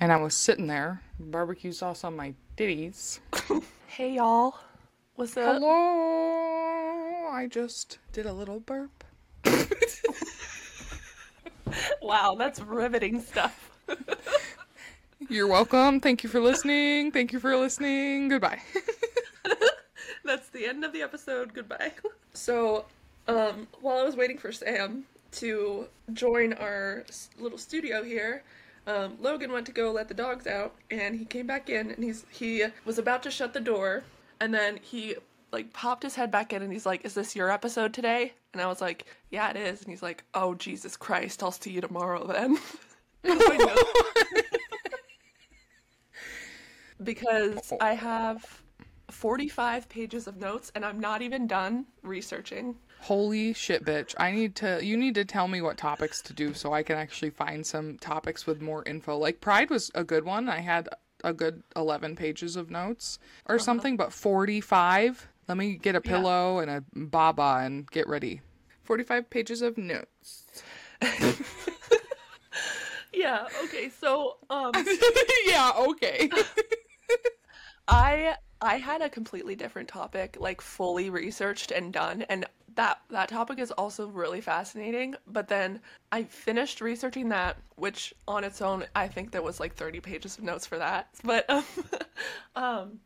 and I was sitting there, barbecue sauce on my ditties. Hey y'all. What's up? Hello! I just did a little burp. Wow, that's riveting stuff. You're welcome. Thank you for listening. Thank you for listening. Goodbye. That's the end of the episode. Goodbye. So, um, while I was waiting for Sam to join our little studio here, um, Logan went to go let the dogs out, and he came back in, and he's he was about to shut the door, and then he like popped his head back in, and he's like, "Is this your episode today?" And I was like, "Yeah, it is." And he's like, "Oh Jesus Christ, I'll see you tomorrow then." 'Cause because I have 45 pages of notes and I'm not even done researching. Holy shit, bitch. I need to, you need to tell me what topics to do so I can actually find some topics with more info. Like, Pride was a good one. I had a good 11 pages of notes or something, but 45? Let me get a pillow and a baba and get ready. 45 pages of notes. Yeah, okay. So, um yeah, okay. I I had a completely different topic like fully researched and done and that that topic is also really fascinating, but then I finished researching that which on its own I think there was like 30 pages of notes for that. But um, um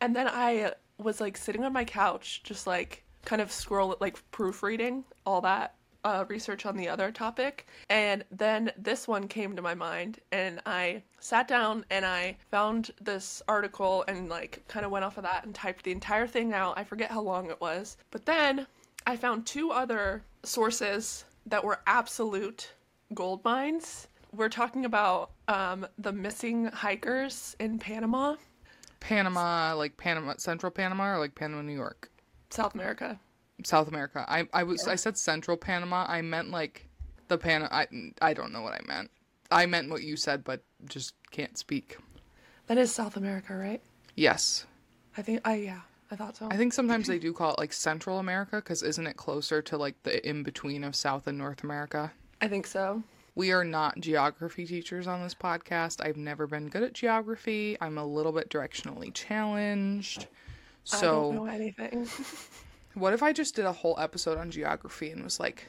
and then I was like sitting on my couch just like kind of scroll like proofreading all that uh, research on the other topic. And then this one came to my mind, and I sat down and I found this article and like kind of went off of that and typed the entire thing out. I forget how long it was. But then I found two other sources that were absolute gold mines. We're talking about um, the missing hikers in Panama, Panama, like Panama, Central Panama or like Panama, New York? South America. South America. I I was I said Central Panama. I meant like the Pan. I I don't know what I meant. I meant what you said, but just can't speak. That is South America, right? Yes, I think. I yeah, I thought so. I think sometimes they do call it like Central America because isn't it closer to like the in between of South and North America? I think so. We are not geography teachers on this podcast. I've never been good at geography. I'm a little bit directionally challenged. I don't know So, anything. what if I just did a whole episode on geography and was like,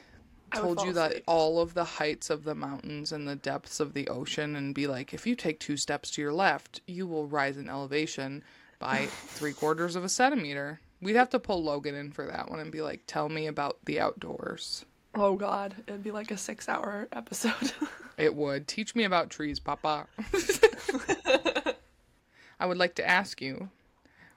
told you that all of the heights of the mountains and the depths of the ocean and be like if you take two steps to your left you will rise in elevation by three quarters of a centimeter. We'd have to pull logan in for that one and be like tell me about the outdoors. Oh God, it'd be like a six-hour episode. it would. Teach me about trees papa. I would like to ask you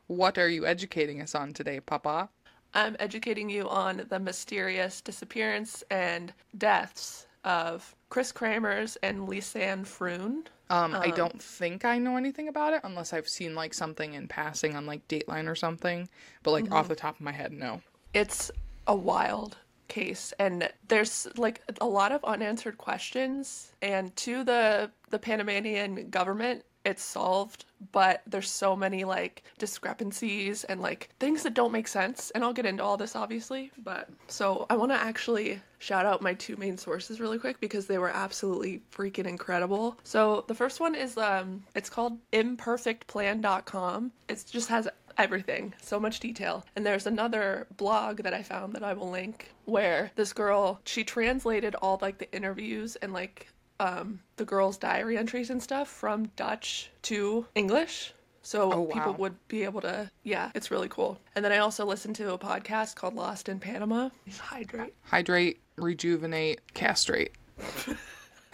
what are you educating us on today papa I'm educating you on the mysterious disappearance and deaths of Kris Kremers and Lisanne Froon. Um, I don't think I know anything about it unless I've seen like something in passing on like Dateline or something. But like off the top of my head, no. It's a wild case and there's like a lot of unanswered questions and to the the Panamanian government it's solved but there's so many like discrepancies and like things that don't make sense and I'll get into all this obviously but so I want to actually shout out my two main sources really quick because they were absolutely freaking incredible so the first one is um it's called imperfectplan.com it just has everything, so much detail. And there's another blog that I found that I will link where this girl, she translated all like the interviews and like um the girls' diary entries and stuff from Dutch to English. So Oh, people would be able to yeah, it's really cool. And then I also listened to a podcast called Lost in Panama. Hydrate. Hydrate, rejuvenate, castrate.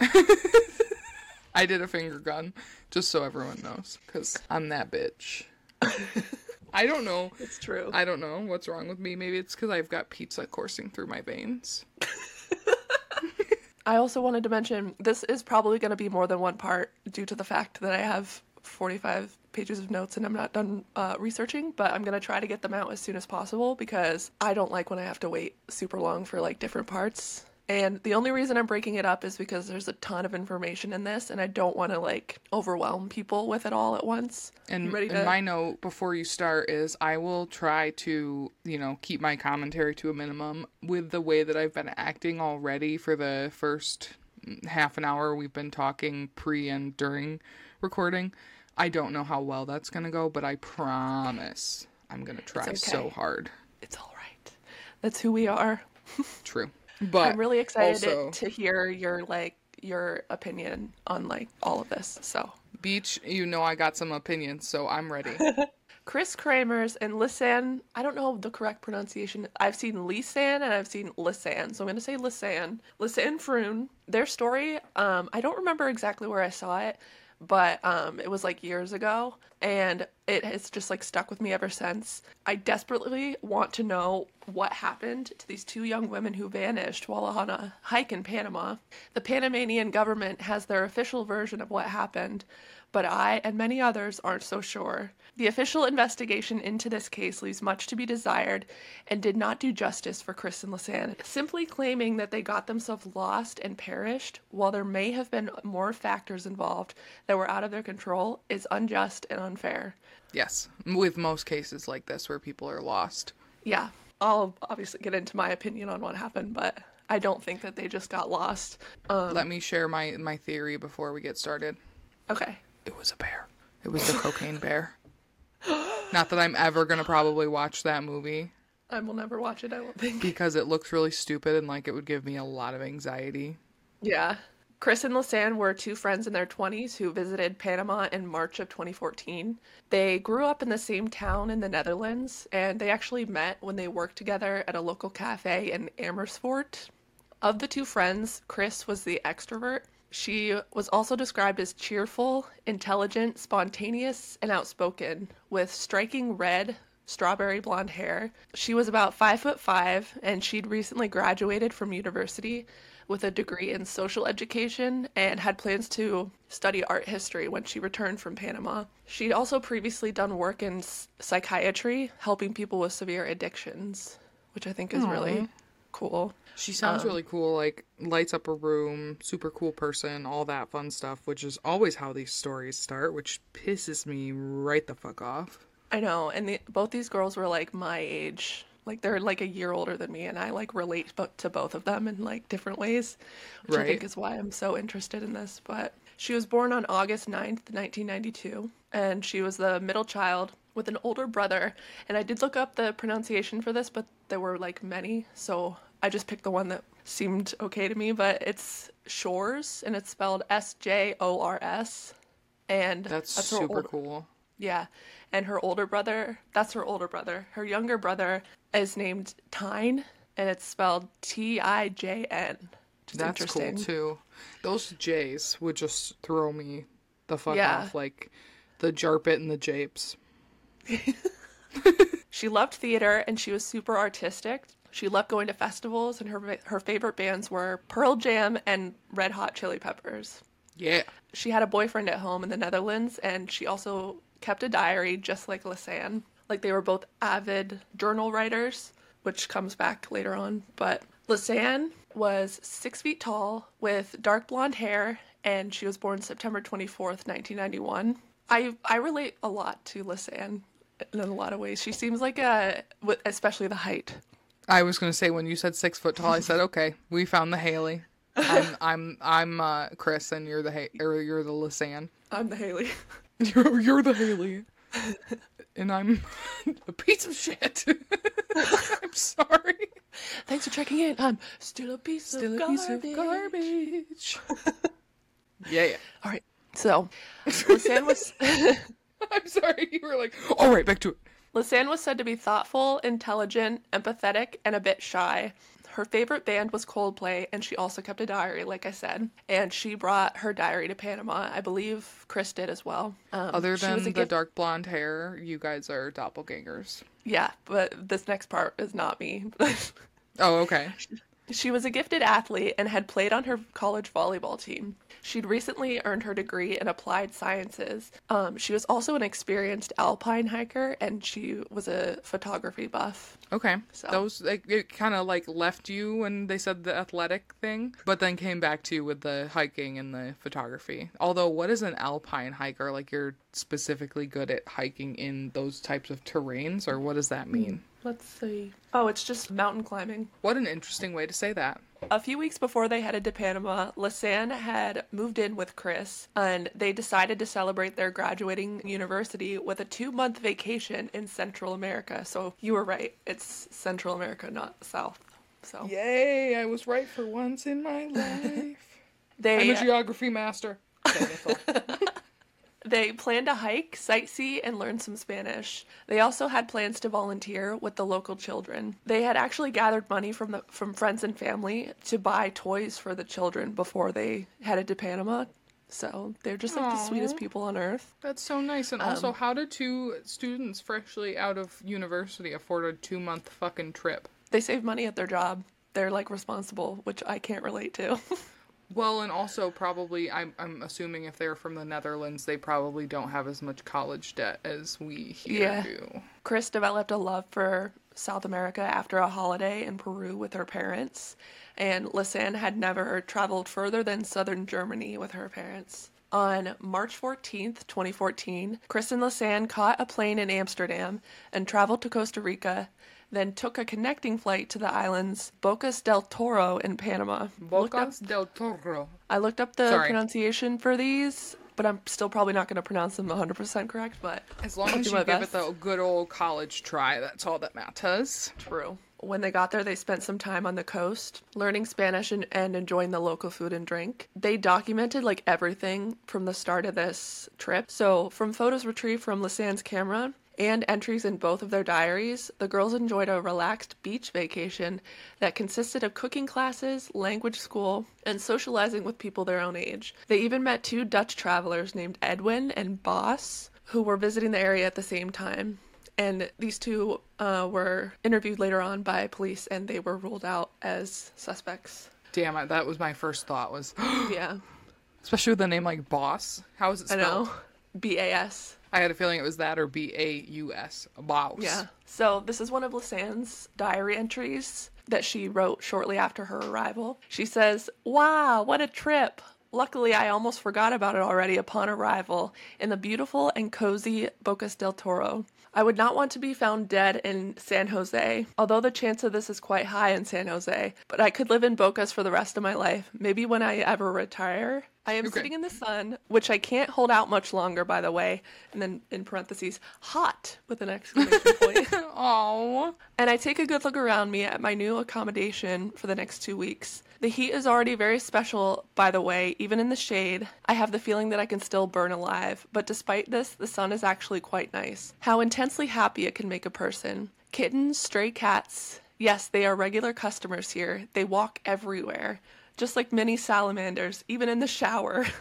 I did a finger gun, just so everyone knows, because I'm that bitch. I don't know. It's true. I don't know what's wrong with me. Maybe it's because I've got pizza coursing through my veins. I also wanted to mention this is probably going to be more than one part due to the fact that I have 45 pages of notes and I'm not done uh, researching, but I'm going to try to get them out as soon as possible because I don't like when I have to wait super long for like different parts. And the only reason I'm breaking it up is because there's a ton of information in this and I don't want to like overwhelm people with it all at once. And, ready and my note before you start is I will try to, you know, keep my commentary to a minimum with the way that I've been acting already for the first half an hour we've been talking pre and during recording. I don't know how well that's going to go, but I promise I'm going to try okay. so hard. It's all right. That's who we are. True. But I'm really excited also- to hear your like your opinion on like all of this. So Beach, you know I got some opinions, so I'm ready. Kris Kremers and Lisanne, I don't know the correct pronunciation. I've seen Lisanne and I've seen Lisanne. So I'm going to say Lisanne. Lisanne Froon. Their story, um, I don't remember exactly where I saw it, but um, it was like years ago. And it has just like stuck with me ever since. I desperately want to know what happened to these two young women who vanished while on a hike in Panama. The Panamanian government has their official version of what happened, but I and many others aren't so sure. The official investigation into this case leaves much to be desired and did not do justice for Kris and Lisanne. Simply claiming that they got themselves lost and perished, while there may have been more factors involved that were out of their control, is unjust and unfair. yes, with most cases like this where people are lost. Yeah, I'll obviously get into my opinion on what happened, but I don't think that they just got lost. Um, Let me share my my theory before we get started. okay. It was a bear. It was the cocaine bear. Not that I'm ever gonna probably watch that movie I will never watch it, I don't think. because it looks really stupid and like it would give me a lot of anxiety. Yeah. Kris and Lisanne were two friends in their 20s who visited Panama in March of 2014. They grew up in the same town in the Netherlands, and they actually met when they worked together at a local cafe in Amersfoort. Of the two friends, Kris was the extrovert. She was also described as cheerful, intelligent, spontaneous, and outspoken, with striking red, strawberry blonde hair. She was about five foot five, and she'd recently graduated from university with a degree in social education and had plans to study art history when she returned from Panama. She'd also previously done work in psychiatry, helping people with severe addictions, which I think is really cool. She sounds um, really cool, like lights up a room, super cool person, all that fun stuff, which is always how these stories start, which pisses me right the fuck off. I know, and the, both these girls were like my age. Like they're like a year older than me, and I like relate to both of them in like different ways, which I think is why I'm so interested in this. But she was born on August 9th, 1992, and she was the middle child with an older brother. And I did look up the pronunciation for this, but there were like many, so I just picked the one that seemed okay to me. But it's Shores, and it's spelled S J O R S. And That's, her super old- cool. yeah. And her older brother, that's her older brother. Her younger brother is named Tyne, and it's spelled T I J N. That's interesting. cool too. Those J's would just throw me the fuck Yeah. off, like the Jarpit and the Japes. She loved theater and she was super artistic. She loved going to festivals, and her her favorite bands were Pearl Jam and Red Hot Chili Peppers. Yeah. She had a boyfriend at home in the Netherlands, and she also kept a diary just like Lisanne. Like they were both avid journal writers, which comes back later on. But Lisanne was six feet tall with dark blonde hair, and she was born September 24th, 1991. I, I relate a lot to Lisanne in a lot of ways. She seems like a, especially the height. I was gonna say when you said six foot tall, I said okay, we found the Haley. I'm I'm I'm uh, Kris, and you're the ha- or you're the Lisanne. I'm the Haley. You're you're the Haley, and I'm a piece of shit. I'm sorry. Thanks for checking in. I'm still a piece Still of a piece garbage. of garbage. yeah, yeah. All right. So, Lisanne was I'm sorry. You were like, all right, back to it. Lisanne was said to be thoughtful, intelligent, empathetic, and a bit shy. Her favorite band was Coldplay, and she also kept a diary, like I said. And she brought her diary to Panama. I believe Kris did as well. Um, Other than the gift- dark blonde hair, you guys are doppelgangers. yeah, but this next part is not me. Oh, okay. She was a gifted athlete and had played on her college volleyball team. She'd recently earned her degree in applied sciences. Um, she was also an experienced alpine hiker and she was a photography buff. Okay. So- Those like it kind of like left you when they said the athletic thing, but then came back to you with the hiking and the photography. Although, what is an alpine hiker? Like you're specifically good at hiking in those types of terrains, or what does that mean? Let's see. Oh, it's just mountain climbing. What an interesting way to say that. A few weeks before they headed to Panama, Lisanne had moved in with Kris, and they decided to celebrate their graduating university with a two month vacation in Central America. So you were right, it's Central America, not South. So Yay, I was right for once in my life. they I'm a geography master. Okay, that's all. They planned to hike, sightsee, and learn some Spanish. They also had plans to volunteer with the local children. They had actually gathered money from the from friends and family to buy toys for the children before they headed to Panama. So they're just like the sweetest people on earth. That's so nice. And also, um, how did two students freshly out of university afford a two month fucking trip? They save money at their job. They're like responsible, which I can't relate to. Well, and also probably, I'm, I'm assuming if they're from the Netherlands, they probably don't have as much college debt as we here Yeah. do. Kris developed a love for South America after a holiday in Peru with her parents, and Lisanne had never traveled further than southern Germany with her parents. On March 14th, 2014, Kris and Lisanne caught a plane in Amsterdam and traveled to Costa Rica, then took a connecting flight to the islands Bocas del Toro in Panama. Looked up- del Toro. I looked up the Sorry. pronunciation for these, but I'm still probably not going to pronounce them 100% correct, but As long as you give best. it the good old college try, that's all that matters. True. When they got there, they spent some time on the coast, learning Spanish and, and enjoying the local food and drink. They documented like everything from the start of this trip. So, from photos retrieved from Lisanne's camera and entries in both of their diaries, the girls enjoyed a relaxed beach vacation that consisted of cooking classes, language school, and socializing with people their own age. They even met two Dutch travelers named Edwin and Boss, who were visiting the area at the same time. And these two uh, were interviewed later on by police and they were ruled out as suspects. Damn it, that was my first thought was, yeah. especially with a name like Boss. How is it i spelled? know b-a-s I had a feeling it was that or B A U S. Baus. yeah so this is one of lisanne's diary entries that she wrote shortly after her arrival she says wow what a trip Luckily, I almost forgot about it already upon arrival in the beautiful and cozy Bocas del Toro. I would not want to be found dead in San Jose, although the chance of this is quite high in San Jose, but I could live in Bocas for the rest of my life, maybe when I ever retire. I am Okay. sitting in the sun, which I can't hold out much longer, by the way, and then in parentheses, hot with an exclamation point. Oh. And I take a good look around me at my new accommodation for the next two weeks. The heat is already very special, by the way, even in the shade. I have the feeling that I can still burn alive, but despite this, the sun is actually quite nice. How intensely happy it can make a person. Kittens, stray cats. Yes, they are regular customers here. They walk everywhere. Just like mini salamanders, even in the shower.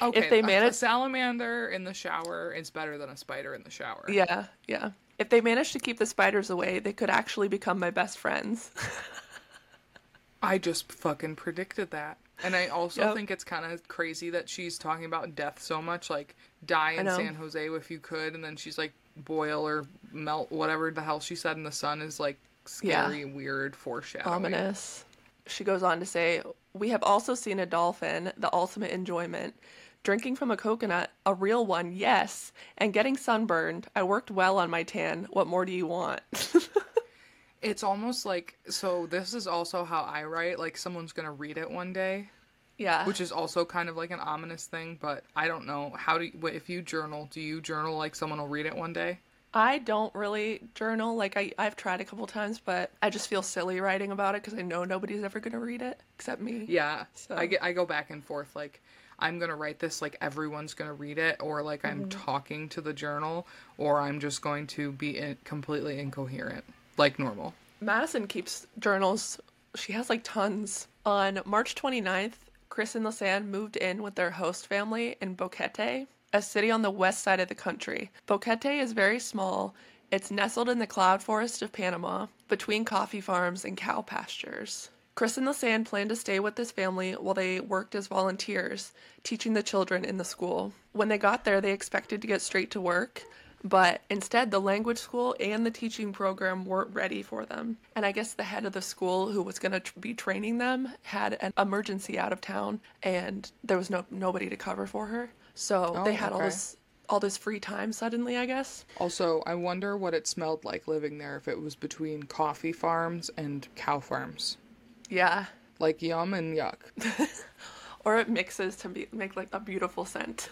Okay. they a- manage- a salamander in the shower is better than a spider in the shower. yeah, yeah. If they manage to keep the spiders away, they could actually become my best friends. I just fucking predicted that. And I also Yep. think it's kind of crazy that she's talking about death so much, like die in. San Jose if you could, and then she's like boil or melt, whatever the hell she said in the sun is like Yeah. scary, weird foreshadowing. Ominous. She goes on to say, We have also seen a dolphin, the ultimate enjoyment. Drinking from a coconut, a real one, yes. And getting sunburned. I worked well on my tan. What more do you want? It's almost like so. This is also how I write. Like someone's gonna read it one day, yeah. which is also kind of like an ominous thing. But I don't know how do you, if you journal, do you journal like someone will read it one day? I don't really journal. Like, I, I've tried a couple times, but I just feel silly writing about it because I know nobody's ever going to read it except me. Yeah, So- I get I go back and forth. Like I'm gonna write this like everyone's gonna read it, or like I'm Mm-hmm. talking to the journal, or I'm just going to be in, completely incoherent, like normal. Madison keeps journals. She has like tons. On March 29th, Kris and Lisanne moved in with their host family in Boquete, a city on the west side of the country. Boquete is very small. It's nestled in the cloud forest of Panama, between coffee farms and cow pastures. Kris and Lisanne planned to stay with this family while they worked as volunteers, teaching the children in the school. When they got there, they expected to get straight to work, but instead the language school and the teaching program weren't ready for them and i guess the head of the school who was going to tr- be training them had an emergency out of town and there was no nobody to cover for her so Oh, they had all this all this free time suddenly i guess Also, I wonder what it smelled like living there if it was between coffee farms and cow farms. yeah like yum and yuck. or it mixes to be, make like a beautiful scent.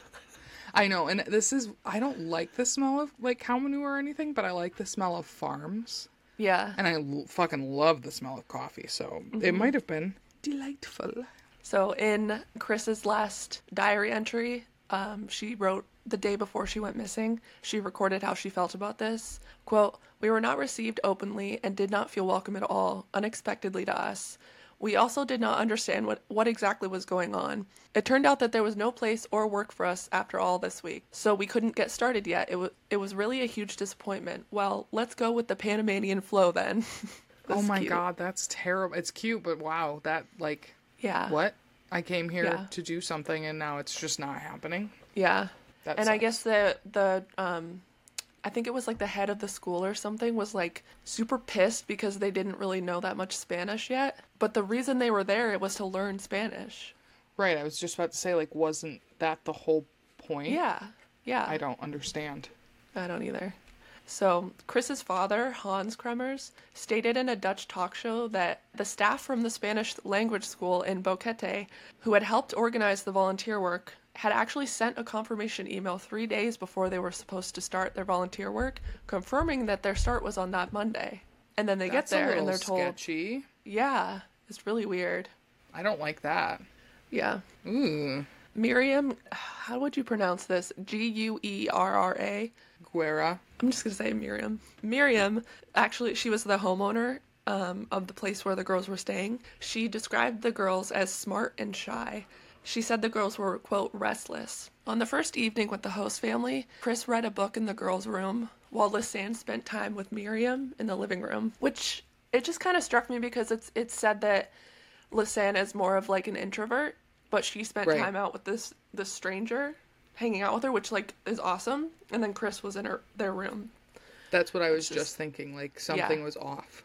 I know, and this is I don't like the smell of like cow manure or anything, but I like the smell of farms, Yeah. and I l- fucking love the smell of coffee. So it mm-hmm. might have been delightful. So in Kris's last diary entry, um, she wrote the day before she went missing. She recorded how she felt about this. Quote, We were not received openly and did not feel welcome at all, unexpectedly to us. We also did not understand what, what exactly was going on. It turned out that there was no place or work for us after all this week, so we couldn't get started yet. It, was it was really a huge disappointment. Well, let's go with the Panamanian flow then. Oh my cute. god, that's terrible. It's cute, but wow, that like Yeah. what? I came here Yeah. to do something, and now it's just not happening. Yeah. That and I guess the the um I think it was like the head of the school or something was like super pissed because they didn't really know that much Spanish yet. But the reason they were there it was to learn Spanish. Right, I was just about to say, like, wasn't that the whole point? Yeah. Yeah. I don't understand. I don't either. So, Kris's father, Hans Kremers, stated in a Dutch talk show that the staff from the Spanish language school in Boquete, who had helped organize the volunteer work, had actually sent a confirmation email three days before they were supposed to start their volunteer work, confirming that their start was on that Monday. And then they That's get there and they're told, sketchy. yeah, it's really weird. I don't like that. Yeah. Ooh, Miriam, how would you pronounce this? G U E R R A? Guerra. I'm just gonna say Miriam. Miriam, actually, she was the homeowner um, of the place where the girls were staying. She described the girls as smart and shy. She said the girls were, quote, restless. On the first evening with the host family, Kris read a book in the girls' room while Lisanne spent time with Miriam in the living room, which it just kind of struck me because it's it said that Lisanne is more of like an introvert, but she spent Right. time out with this this stranger, hanging out with her, which like is awesome. And then Kris was in her their room. That's what I was just- just thinking. Like something was off.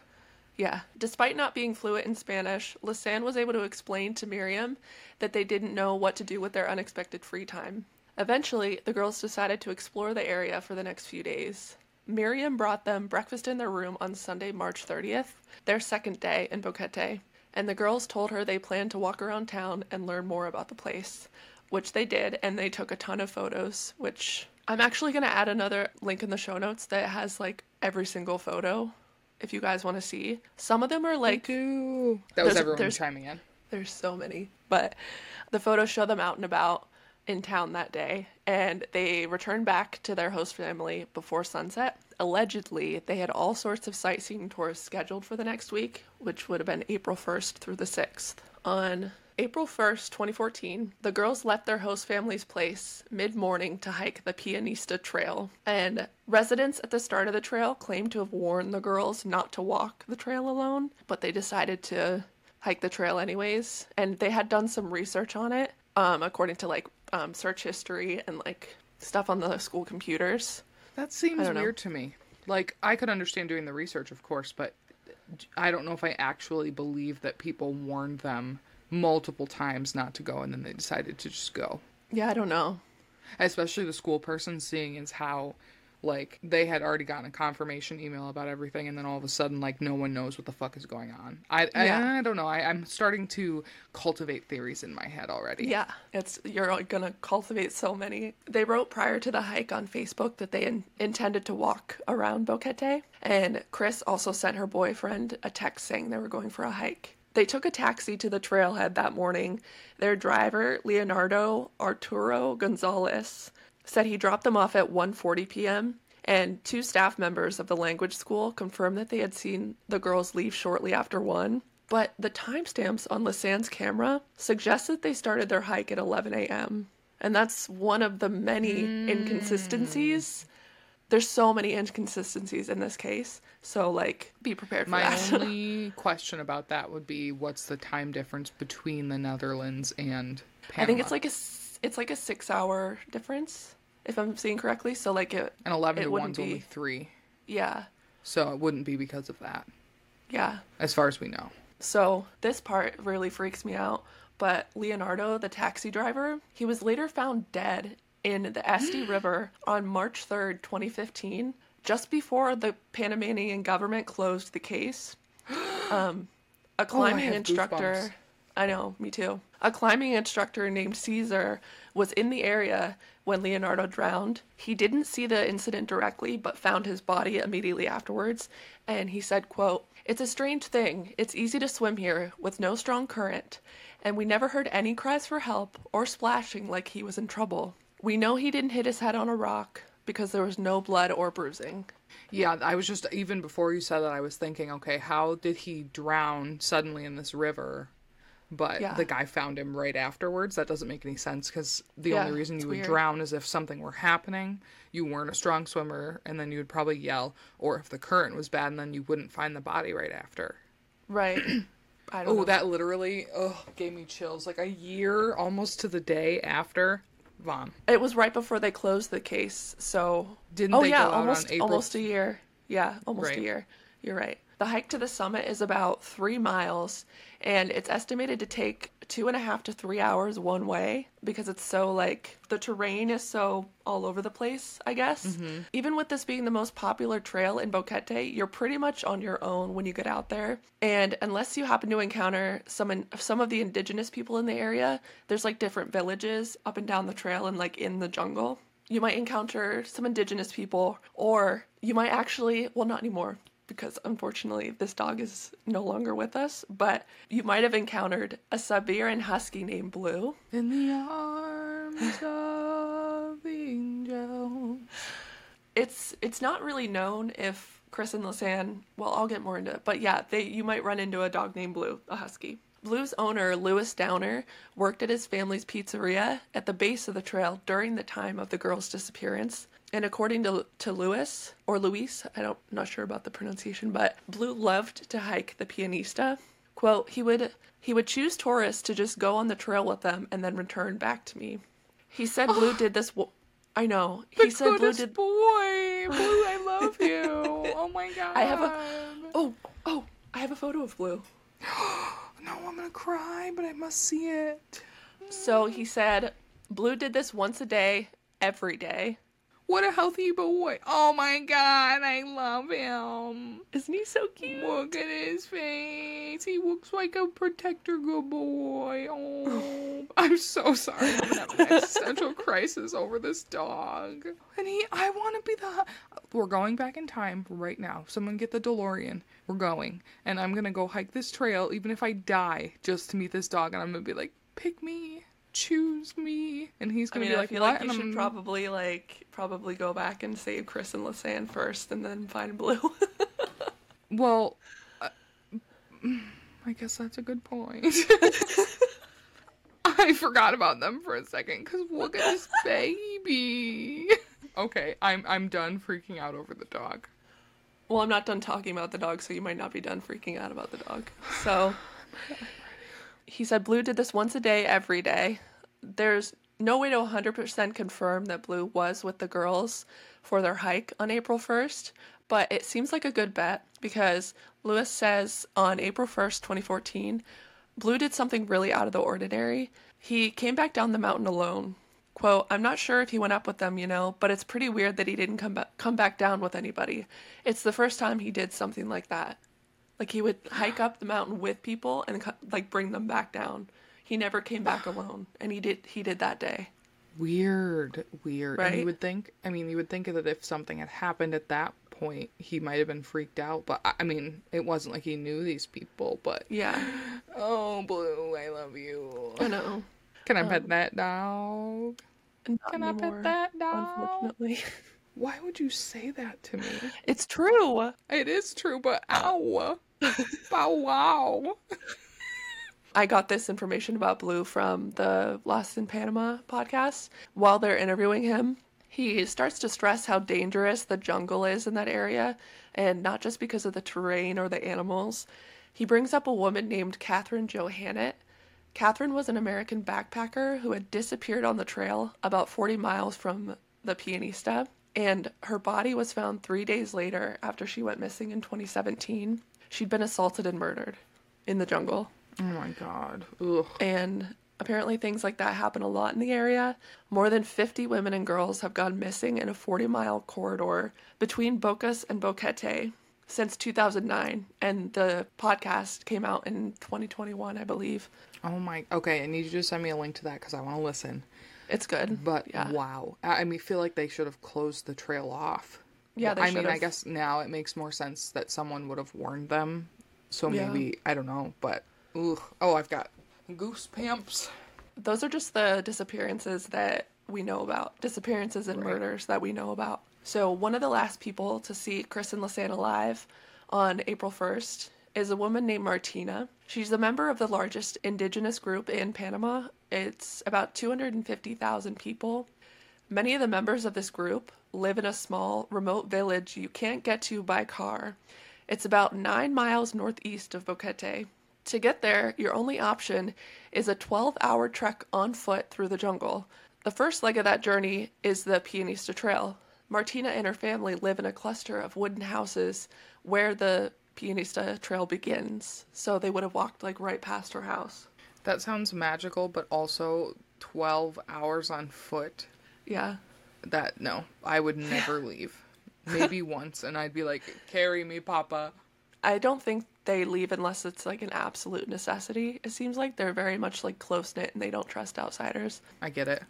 Yeah. Despite not being fluent in Spanish, Lisanne was able to explain to Miriam that they didn't know what to do with their unexpected free time. Eventually, the girls decided to explore the area for the next few days. Miriam brought them breakfast in their room on Sunday, March 30th, their second day in Boquete, and the girls told her they planned to walk around town and learn more about the place, which they did, and they took a ton of photos, which I'm actually going to add another link in the show notes that has like every single photo if you guys want to see. Some of them are like do. That was There's- everyone there's- chiming in. there's so many, but the photos show them out and about in town that day, and they returned back to their host family before sunset. Allegedly, they had all sorts of sightseeing tours scheduled for the next week, which would have been April 1st through the 6th. On April 1st, 2014, the girls left their host family's place mid morning to hike the Pianista Trail, and residents at the start of the trail claimed to have warned the girls not to walk the trail alone, but they decided to hike the trail anyways and they had done some research on it um, according to like um, search history and like stuff on the school computers That seems don't know. weird to me. Like I could understand doing the research, of course, but I don't know if I actually believe that people warned them multiple times not to go and then they decided to just go. yeah i don't know Especially the school person seeing as how like they had already gotten a confirmation email about everything and then all of a sudden like no one knows what the fuck is going on. I Yeah. I, I don't know. I, I'm starting to cultivate theories in my head already. yeah it's you're gonna cultivate so many they wrote prior to the hike on facebook that they in- intended to walk around boquete and kris also sent her boyfriend a text saying they were going for a hike they took a taxi to the trailhead that morning their driver leonardo arturo gonzalez said he dropped them off at 1:40 p.m. and two staff members of the language school confirmed that they had seen the girls leave shortly after 1. But the timestamps on Lisanne's camera suggest that they started their hike at 11 a.m. And that's one of the many hmm. inconsistencies. There's so many inconsistencies in this case. So like be prepared for My that. only question about that would be what's the time difference between the Netherlands and Panama? I think it's like a it's like a 6-hour difference if I'm seeing correctly. So like it and 11 it to wouldn't 1's only 3. yeah. So it wouldn't be because of that, Yeah. as far as we know. So this part really freaks me out. But Leonardo, the taxi driver, he was later found dead in the Este River on March 3rd, 2015, just before the Panamanian government closed the case. Um, a climbing Oh, have instructor, goosebumps. I know, me too. A climbing instructor named Caesar was in the area when Leonardo drowned. He didn't see the incident directly, but found his body immediately afterwards, and he said, quote, "It's a strange thing. It's easy to swim here with no strong current, and we never heard any cries for help or splashing like he was in trouble. We know he didn't hit his head on a rock because there was no blood or bruising." Yeah, I was just even before you said that I was thinking, okay, how did he drown suddenly in this river? But Yeah. the guy found him right afterwards. That doesn't make any sense because the Yeah, only reason you would weird. drown is if something were happening, you weren't a strong swimmer, and then you would probably yell, or if the current was bad, and then you wouldn't find the body right after. Right. I don't Oh, know. that literally oh gave me chills. Like a year almost to the day after Vaughn. It was right before they closed the case, so Didn't oh they yeah, go out on almost April- almost a year. Yeah, almost Right. a year. You're right. The hike to the summit is about three miles, and it's estimated to take two and a half to three hours one way because it's so like the terrain is so all over the place. I guess Mm-hmm. even with this being the most popular trail in Boquete, you're pretty much on your own when you get out there, and unless you happen to encounter some in, some of the indigenous people in the area, there's like different villages up and down the trail and like in the jungle you might encounter some indigenous people, or you might actually, well, not anymore, because unfortunately this dog is no longer with us, but you might have encountered a Siberian husky named Blue. In the arms of the angel. It's it's not really known if Kris and Lisanne, well, I'll get more into it, but yeah, they you might run into a dog named Blue, a husky. Blue's owner, Lewis Downer, worked at his family's pizzeria at the base of the trail during the time of the girl's disappearance. And according to, to Lewis, or Luis, I don't not sure about the pronunciation, but Blue loved to hike the Pianista. Quote, he would he would choose tourists to just go on the trail with them and then return back to me. He said Blue did this w- I know. He The said Blue did boy. Blue, I love you. Oh my god. I have a Oh, oh, I have a photo of Blue. No, I'm gonna cry, but I must see it. So he said Blue did this once a day, every day. What a healthy boy. Oh my god, I love him. Isn't he so cute? Look at his face. He looks like a protector good boy. Oh, I'm so sorry. I'm have an existential crisis over this dog. And he, I want to be the. We're going back in time right now. Someone get the DeLorean. We're going, and I'm gonna go hike this trail, even if I die, just to meet this dog. And I'm gonna be like, pick me, choose me, and he's gonna mean, be I like, feel what? like you And should I'm- probably like probably go back and save Kris and Lisanne first, and then find Blue. Well, uh, I guess that's a good point. I forgot about them for a second because look at this baby. Okay, I'm I'm done freaking out over the dog. well, I'm not done talking about the dog, so you might not be done freaking out about the dog. So he said Blue did this once a day, every day. There's no way to 100% confirm that Blue was with the girls for their hike on April 1st, but it seems like a good bet because Lewis says on April 1st, 2014, Blue did something really out of the ordinary. He came back down the mountain alone. Quote, I'm not sure if he went up with them, you know, but it's pretty weird that he didn't come back come back down with anybody. It's the first time he did something like that. Like he would hike up the mountain with people and like bring them back down. He never came back alone, and he did he did that day. Weird, weird. And you would think, I mean, you would think that if something had happened at that point, he might have been freaked out. But I mean, it wasn't like he knew these people. But Yeah, oh, Blue, I love you. I know. Can I pet um, that dog? Can I pet that dog? Unfortunately, Why would you say that to me? it's true. It is true, but ow. Bow wow. I got this information about Blue from the Lost in Panama podcast. While they're interviewing him, he starts to stress how dangerous the jungle is in that area, and not just because of the terrain or the animals. He brings up a woman named Catherine Johannet. Catherine was an American backpacker who had disappeared on the trail about 40 miles from the Pianista, and her body was found three days later after she went missing in 2017. She'd been assaulted and murdered in the jungle Oh my god. Ugh. and apparently things like that happen a lot in the area. More than 50 women and girls have gone missing in a 40 mile corridor between Bocas and Boquete since 2009, and the podcast came out in 2021, I believe. Oh my. Okay, I need you to send me a link to that because I want to listen. It's good. But yeah. wow, I I mean, feel like they should have closed the trail off. Yeah, they I mean, I guess now it makes more sense that someone would have warned them. So Yeah. maybe I don't know, but ugh. Oh, I've got goosebumps. Those are just the disappearances that we know about. Disappearances and Right. murders that we know about. So, one of the last people to see Kris and Lasan alive on April 1st is a woman named Martina. She's a member of the largest indigenous group in Panama. It's about 250,000 people. Many of the members of this group live in a small, remote village you can't get to by car. It's about nine miles northeast of Boquete. To get there, your only option is a 12 hour trek on foot through the jungle. The first leg of that journey is the Pianista Trail. Martina and her family live in a cluster of wooden houses where the Pianista Trail begins, so they would have walked like right past her house. That sounds magical, but also 12 hours on foot. Yeah. That, no, I would never leave. Maybe once, and I'd be like, carry me, Papa. I don't think they leave unless it's like an absolute necessity. It seems like they're very much like close knit and they don't trust outsiders. I get it.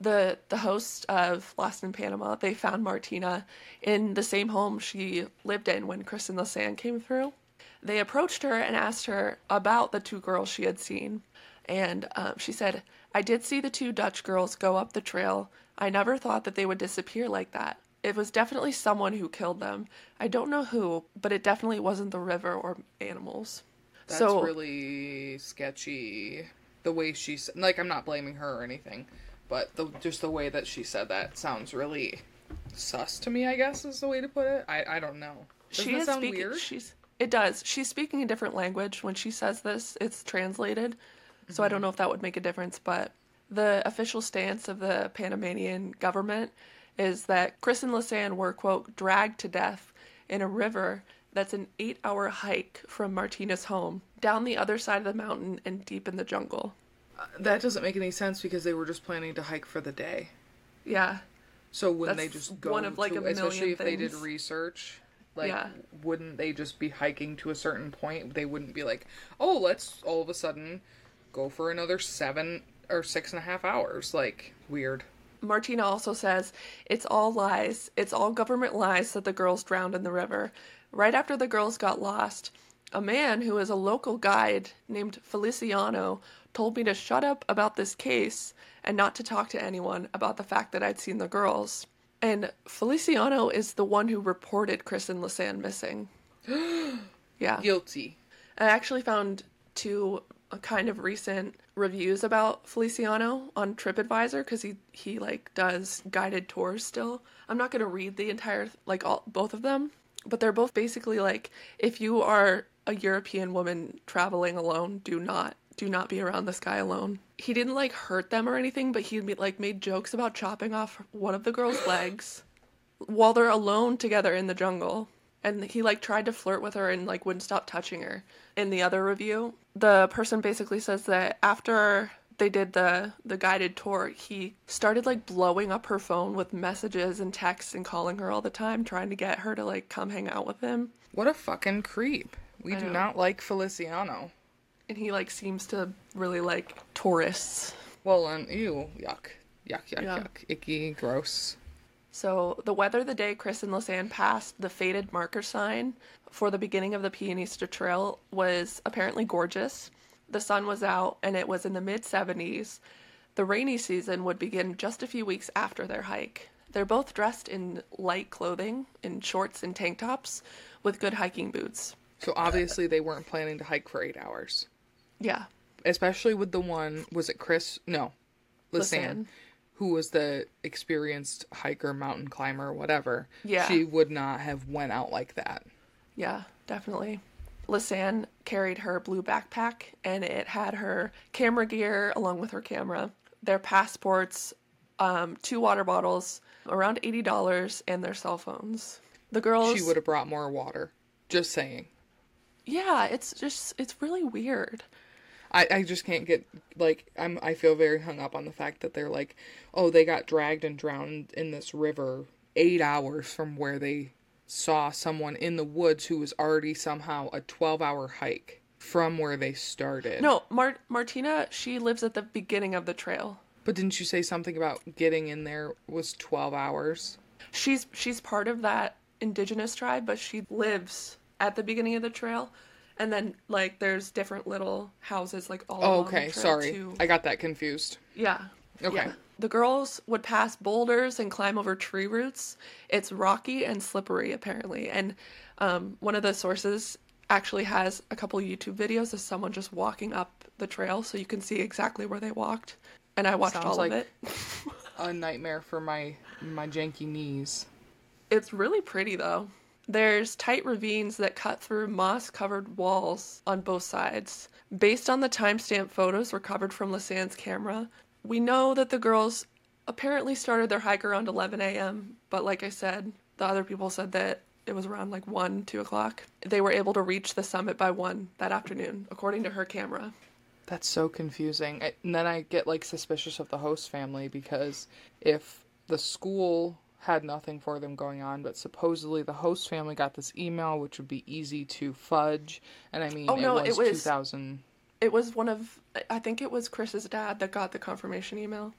The the host of Lost in Panama, they found Martina in the same home she lived in when Kristen Lasan came through. They approached her and asked her about the two girls she had seen, and um, she said, "I did see the two Dutch girls go up the trail. I never thought that they would disappear like that. It was definitely someone who killed them. I don't know who, but it definitely wasn't the river or animals." That's so really sketchy. The way she like, I'm not blaming her or anything, but the just the way that she said that sounds really sus to me. I guess is the way to put it. I I don't know. Doesn't she that sound speaking. weird? She's it does. She's speaking a different language when she says this. It's translated, so I Mm-hmm. don't know if that would make a difference. But the official stance of the Panamanian government is that Kris and Lasan were quote dragged to death in a river that's an eight-hour hike from Martina's home down the other side of the mountain and deep in the jungle. Uh, that doesn't make any sense because they were just planning to hike for the day. Yeah, So wouldn't they just go one of, like, to, a million especially if they did research? Like, Yeah. wouldn't they just be hiking to a certain point? They wouldn't be like, oh, let's all of a sudden go for another seven or six and a half hours. Like, weird. Martina also says it's all lies. It's all government lies that the girls drowned in the river. Right after the girls got lost, a man who is a local guide named Feliciano told me to shut up about this case and not to talk to anyone about the fact that I'd seen the girls. And Feliciano is the one who reported Kris and Lasan missing. yeah. Guilty. I actually found two uh, kind of recent reviews about Feliciano on TripAdvisor because he he like does guided tours still. I'm not gonna read the entire like all both of them, but they're both basically like if you are a European woman traveling alone, do not do not be around this guy alone. He didn't like hurt them or anything, but he like made jokes about chopping off one of the girl's legs while they're alone together in the jungle and he like tried to flirt with her and like wouldn't stop touching her in the other review the person basically says that after they did the the guided tour he started like blowing up her phone with messages and texts and calling her all the time trying to get her to like come hang out with him What a fucking creep. We I do know. not like Feliciano. and he like seems to really like tourists Well, um, ew, yuck. Yuck, yuck, Yeah. yuck. Icky, gross. So, the weather the day Kris and Lasan passed the faded marker sign for the beginning of the Pianista Trail was apparently gorgeous. The sun was out and it was in the mid 70s. The rainy season would begin just a few weeks after their hike. They're both dressed in light clothing, in shorts and tank tops, with good hiking boots. So obviously they weren't planning to hike for eight hours. Yeah, Especially with the one, was it Kris? No, Lisanne, Lisanne. Who was the experienced hiker, mountain climber, whatever. Yeah. She would not have went out like that. Yeah, definitely. Lisanne carried her blue backpack and it had her camera gear along with her camera, their passports, um, two water bottles, around $80, and their cell phones. The girls. She would have brought more water. Just saying. Yeah, it's just, it's really weird. I, I just can't get like I'm I feel very hung up on the fact that they're like, oh, they got dragged and drowned in this river eight hours from where they saw someone in the woods who was already somehow a 12 hour hike from where they started. No, Mar- Martina, she lives at the beginning of the trail. But didn't you say something about getting in there was 12 hours? She's she's part of that indigenous tribe, but she lives at the beginning of the trail. And then like there's different little houses like all Oh, along okay. the trail Sorry. too. I got that confused. Yeah. Okay. Yeah. The girls would pass boulders and climb over tree roots. It's rocky and slippery, apparently. And um, one of the sources actually has a couple YouTube videos of someone just walking up the trail so you can see exactly where they walked. And I watched Sounds all like- of it. A nightmare for my my janky knees. It's really pretty though. There's tight ravines that cut through moss covered walls on both sides. Based on the timestamp photos recovered from Lisanne's camera, we know that the girls apparently started their hike around 11 a.m., but like I said, the other people said that it was around like 1, 2 o'clock. They were able to reach the summit by 1 that afternoon, according to her camera. That's so confusing. And then I get like suspicious of the host family because if the school had nothing for them going on, but supposedly the host family got this email, which would be easy to fudge. And I mean, Oh, no, it it was, was- 2000. It was one of, I think it was Kris's dad that got the confirmation email.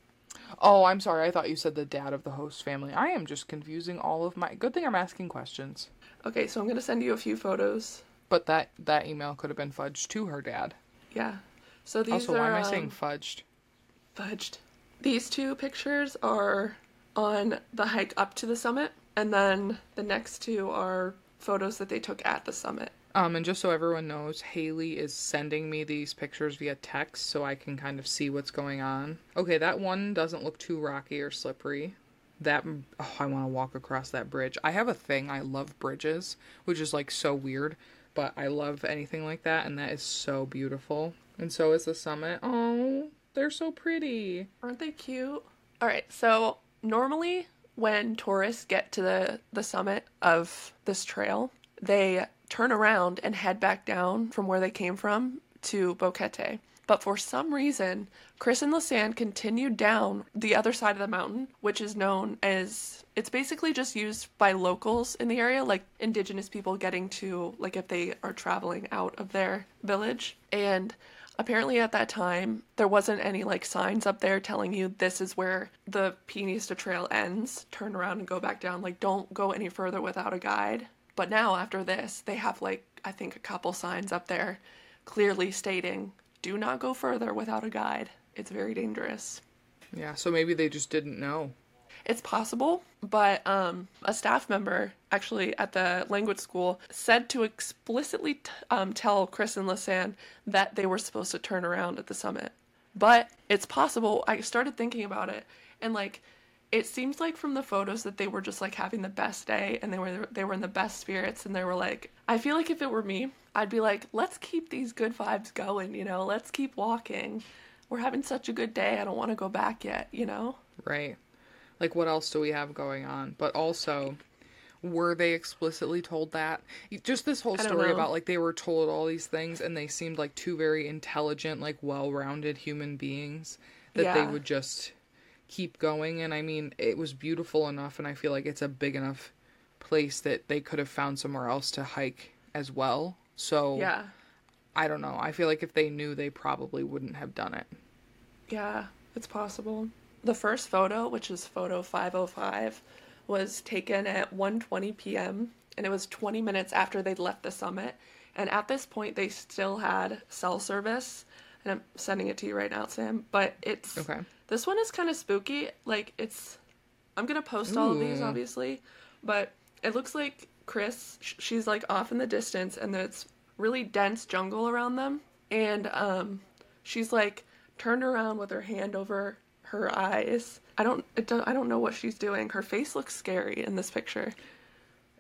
Oh, I'm sorry. I thought you said the dad of the host family. I am just confusing all of my. Good thing I'm asking questions. Okay, so I'm going to send you a few photos. But that that email could have been fudged to her dad. Yeah. So these also, are why am I um, saying fudged? fudged. These two pictures are on the hike up to the summit, and then the next two are photos that they took at the summit. Um, and just so everyone knows, Haley is sending me these pictures via text so I can kind of see what's going on. Okay, that one doesn't look too rocky or slippery. That oh, I want to walk across that bridge. I have a thing. I love bridges, which is like so weird, but I love anything like that, and that is so beautiful. And so is the summit. Oh, they're so pretty. Aren't they cute? All right, so normally when tourists get to the, the summit of this trail, they turn around and head back down from where they came from to Boquete. But for some reason, Kris and Lisanne continued down the other side of the mountain, which is known as it's basically just used by locals in the area, like indigenous people getting to, like if they are traveling out of their village. And apparently at that time, there wasn't any like signs up there telling you this is where the Pianista Trail ends, turn around and go back down. Like, don't go any further without a guide. But now, after this, they have like, I think, a couple signs up there clearly stating, do not go further without a guide. It's very dangerous. Yeah, so maybe they just didn't know. It's possible, but um, a staff member actually at the language school said to explicitly t- um, tell Kris and Lisanne that they were supposed to turn around at the summit. But it's possible. I started thinking about it, and like, it seems like from the photos that they were just like having the best day, and they were they were in the best spirits, and they were like, I feel like if it were me, I'd be like, let's keep these good vibes going, you know, let's keep walking. We're having such a good day. I don't want to go back yet, you know. Right. Like, what else do we have going on? But also, were they explicitly told that? Just this whole story know. about like they were told all these things and they seemed like two very intelligent, like well rounded human beings that they would just keep going. And I mean, it was beautiful enough, and I feel like it's a big enough place that they could have found somewhere else to hike as well. So, Yeah. I don't know. I feel like if they knew, they probably wouldn't have done it. Yeah, it's possible. The first photo, which is photo 505, was taken at 1:20 p.m. and it was 20 minutes after they'd left the summit. And at this point, they still had cell service. And I'm sending it to you right now, Sam. But it's Okay. this one is kind of spooky. Like it's, I'm gonna post all of these obviously, but it looks like Kris. She's like off in the distance, and there's really dense jungle around them. And um, she's like turned around with her hand over her eyes. I don't, it don't, I don't know what she's doing. Her face looks scary in this picture.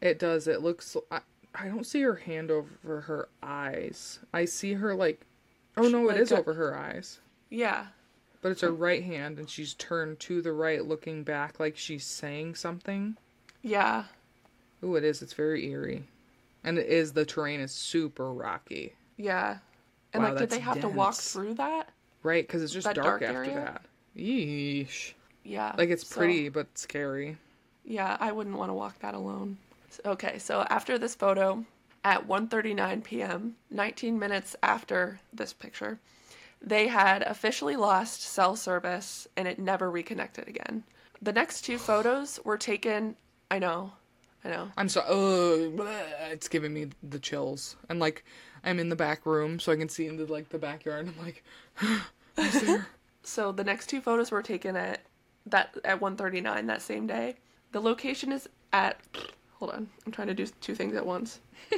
It does. It looks. I, I don't see her hand over her eyes. I see her like. Oh no, Like it is a- over her eyes. Yeah, But it's her right hand, and she's turned to the right, looking back like she's saying something. yeah, Oh, it is. It's very eerie, and it is. The terrain is super rocky, yeah. And Wow, like, did they have to walk through that? right? Because it's just That dark, dark after that. Yeesh. Yeah. Like it's so- pretty, but scary. Yeah, I wouldn't want to walk that alone. Okay, so after this photo, at 1:39 p.m., 19 minutes after this picture, they had officially lost cell service and it never reconnected again. The next two photos were taken, I know. I know. I'm so uh, it's giving me the chills. And like I'm in the back room so I can see into like the backyard and I'm like he's there. So the next two photos were taken at that at 1:39 that same day. The location is at Hold on. I'm trying to do two things at once.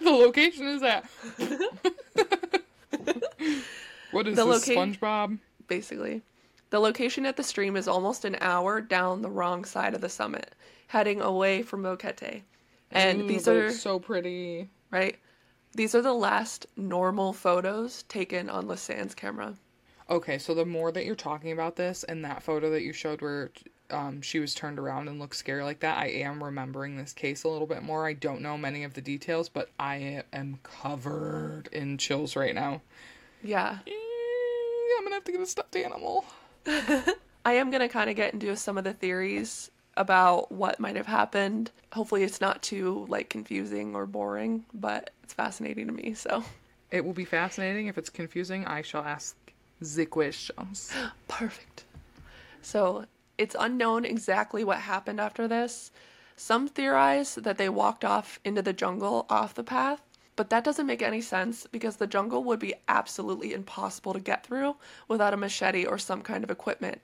the location is at What is The this, loca- SpongeBob? basically. The location at the stream is almost an hour down the wrong side of the summit, heading away from Boquete. And Ooh, these are so pretty. right. These are the last normal photos taken on Lisanne's camera. Okay, so the more that you're talking about this and that photo that you showed where um, she was turned around and looked scary like that, I am remembering this case a little bit more. I don't know many of the details, but I am covered in chills right now. Yeah. Eh, I'm gonna have to get a stuffed animal. I am going to kind of get into some of the theories about what might have happened. Hopefully it's not too like confusing or boring, but it's fascinating to me, so It will be fascinating. If it's confusing, I shall ask the questions. Perfect. So it's unknown exactly what happened after this. Some theorize that they walked off into the jungle off the path, but that doesn't make any sense because the jungle would be absolutely impossible to get through without a machete or some kind of equipment.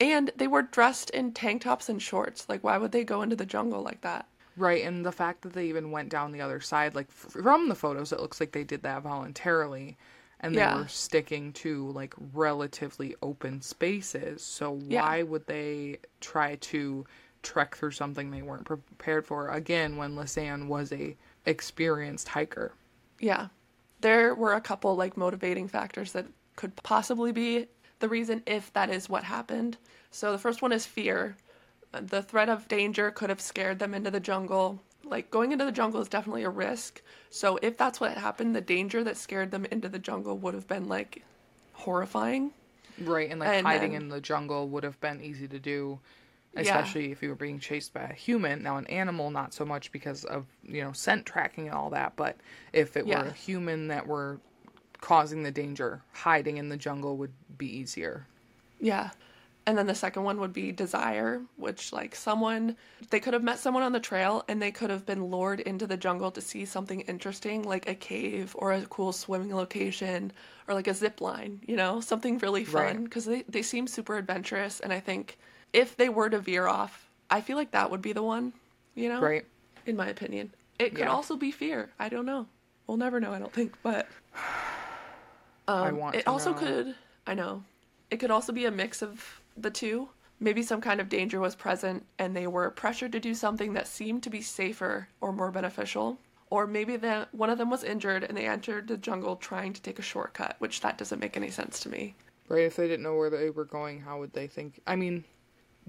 And they were dressed in tank tops and shorts. Like, why would they go into the jungle like that? Right, and the fact that they even went down the other side, like from the photos, it looks like they did that voluntarily, and they Yeah. were sticking to like relatively open spaces. So Yeah. why would they try to trek through something they weren't prepared for? Again, when Lisanne was a experienced hiker. Yeah. There were a couple like motivating factors that could possibly be the reason if that is what happened. So the first one is fear. The threat of danger could have scared them into the jungle. Like going into the jungle is definitely a risk. So if that's what happened, the danger that scared them into the jungle would have been like horrifying. Right, and like And hiding then- in the jungle would have been easy to do, Yeah. especially if you were being chased by a human. Now, an animal, not so much because of you know scent tracking and all that, but if it Yeah. were a human that were causing the danger, hiding in the jungle would be easier. Yeah. And then the second one would be desire, which like someone they could have met someone on the trail and they could have been lured into the jungle to see something interesting like a cave or a cool swimming location or like a zip line, you know, something really fun Right. because they they seem super adventurous and I think if they were to veer off, I feel like that would be the one, you know? Right. In my opinion. It could Yeah. also be fear. I don't know. We'll never know, I don't think, but I want. Um, it also know. could, I know, it could also be a mix of the two. Maybe some kind of danger was present and they were pressured to do something that seemed to be safer or more beneficial. Or maybe the, one of them was injured and they entered the jungle trying to take a shortcut, which that doesn't make any sense to me. Right. If they didn't know where they were going, how would they think? I mean,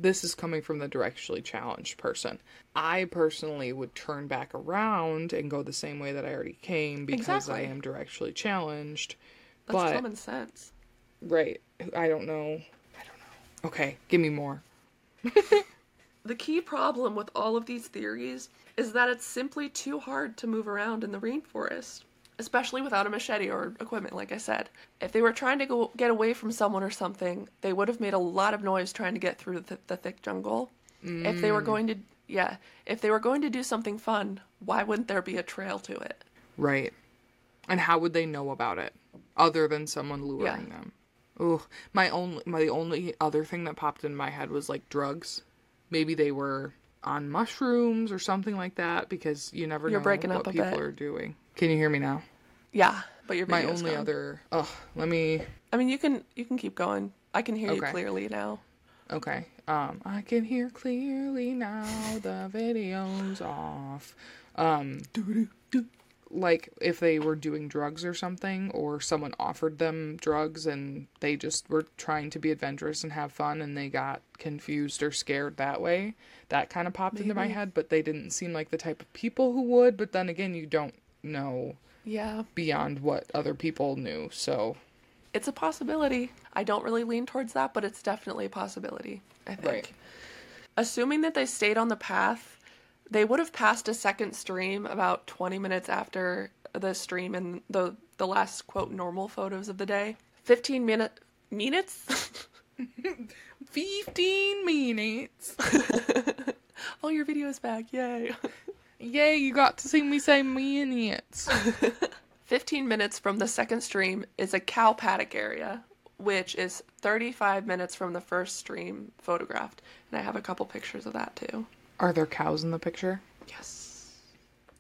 this is coming from the directionally challenged person. I personally would turn back around and go the same way that I already came because I am directionally challenged. That's but common sense. right, I don't know. I don't know. Okay, give me more. The key problem with all of these theories is that it's simply too hard to move around in the rainforest, especially without a machete or equipment, like I said. If they were trying to go get away from someone or something, they would have made a lot of noise trying to get through the, the thick jungle. If they were mm. going to, yeah, if they were going to do something fun, why wouldn't there be a trail to it? Right. And how would they know about it other than someone luring Yeah. them? Oh, my only my only other thing that popped in my head was like drugs. Maybe they were on mushrooms or something like that because you never You're know breaking what up people bit. are doing. Can you hear me now? Yeah, but your My only gone. other oh, let me I mean, you can you can keep going. I can hear you clearly now. Okay. Um, I can hear clearly now. The video's off. Um, like if they were doing drugs or something, or someone offered them drugs and they just were trying to be adventurous and have fun, and they got confused or scared that way. That kind of popped into my head, but they didn't seem like the type of people who would. But then again, you don't know Yeah, beyond what other people knew, so it's a possibility. I don't really lean towards that, but it's definitely a possibility, I think. Right. Assuming that they stayed on the path, they would have passed a second stream about 20 minutes after the stream and the the last quote normal photos of the day. 15 minute minutes. 15 minutes. All your videos back! Yay! Yay, you got to see me say minutes. 15 minutes from the second stream is a cow paddock area, which is 35 minutes from the first stream photographed. And I have a couple pictures of that too. Are there cows in the picture? Yes.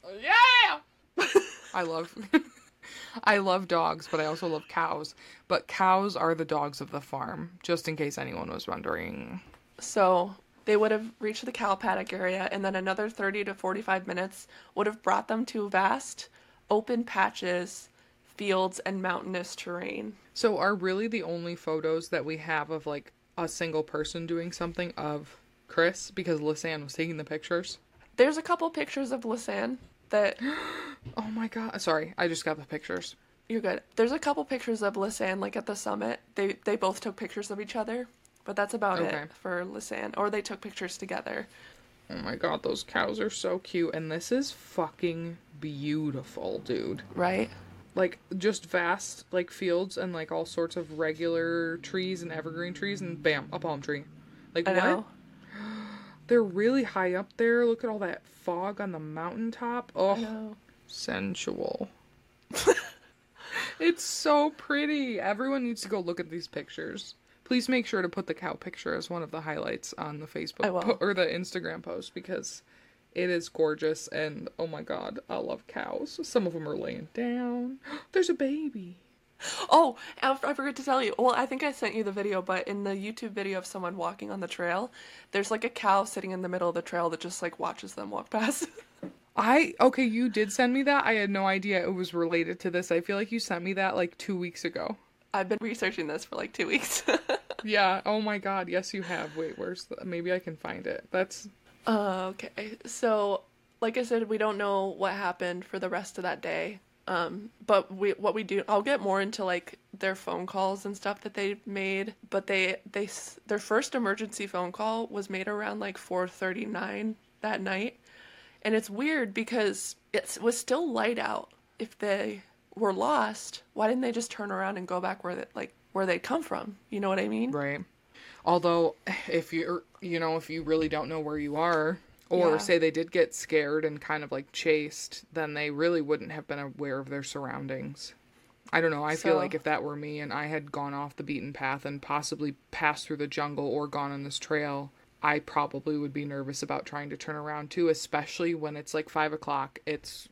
Oh, yeah. I love I love dogs, but I also love cows. But cows are the dogs of the farm, just in case anyone was wondering. So they would have reached the cow paddock area, and then another 30 to 45 minutes would have brought them to vast open patches, fields, and mountainous terrain. So are really the only photos that we have of like a single person doing something of Kris because Lisanne was taking the pictures? There's a couple pictures of Lisanne that Oh my god. Sorry, I just got the pictures. you're good. There's a couple pictures of Lisanne like at the summit. They they both took pictures of each other, but that's about Okay. it for Lisanne. Or they took pictures together. Oh my god, those cows are so cute and this is fucking beautiful, dude. Right? Like just vast like fields and like all sorts of regular trees and evergreen trees and bam, a palm tree. Like I what? know. They're really high up there. Look at all that fog on the mountaintop. Oh, sensual. it's so pretty. Everyone needs to go look at these pictures. Please make sure to put the cow picture as one of the highlights on the Facebook po- or the Instagram post because it is gorgeous and oh my god, I love cows. Some of them are laying down. There's a baby. Oh, I forgot to tell you. Well, I think I sent you the video, but in the YouTube video of someone walking on the trail, there's like a cow sitting in the middle of the trail that just like watches them walk past. I okay, you did send me that. I had no idea it was related to this. I feel like you sent me that like 2 weeks ago. I've been researching this for like two weeks. Yeah, oh my god. Yes, you have. Wait, where's the maybe I can find it. That's Uh, okay. So, like I said, we don't know what happened for the rest of that day. Um, but we what we do, I'll get more into like their phone calls and stuff that they made. But they they their first emergency phone call was made around like 4:39 that night, and it's weird because it was still light out. If they were lost, why didn't they just turn around and go back where they, like where they come from? You know what I mean? Right. Although, if you're, you know, if you really don't know where you are, or Yeah. say they did get scared and kind of like chased, then they really wouldn't have been aware of their surroundings. I don't know. I feel like if that were me and I had gone off the beaten path and possibly passed through the jungle or gone on this trail, I probably would be nervous about trying to turn around too, especially when it's like five o'clock. It's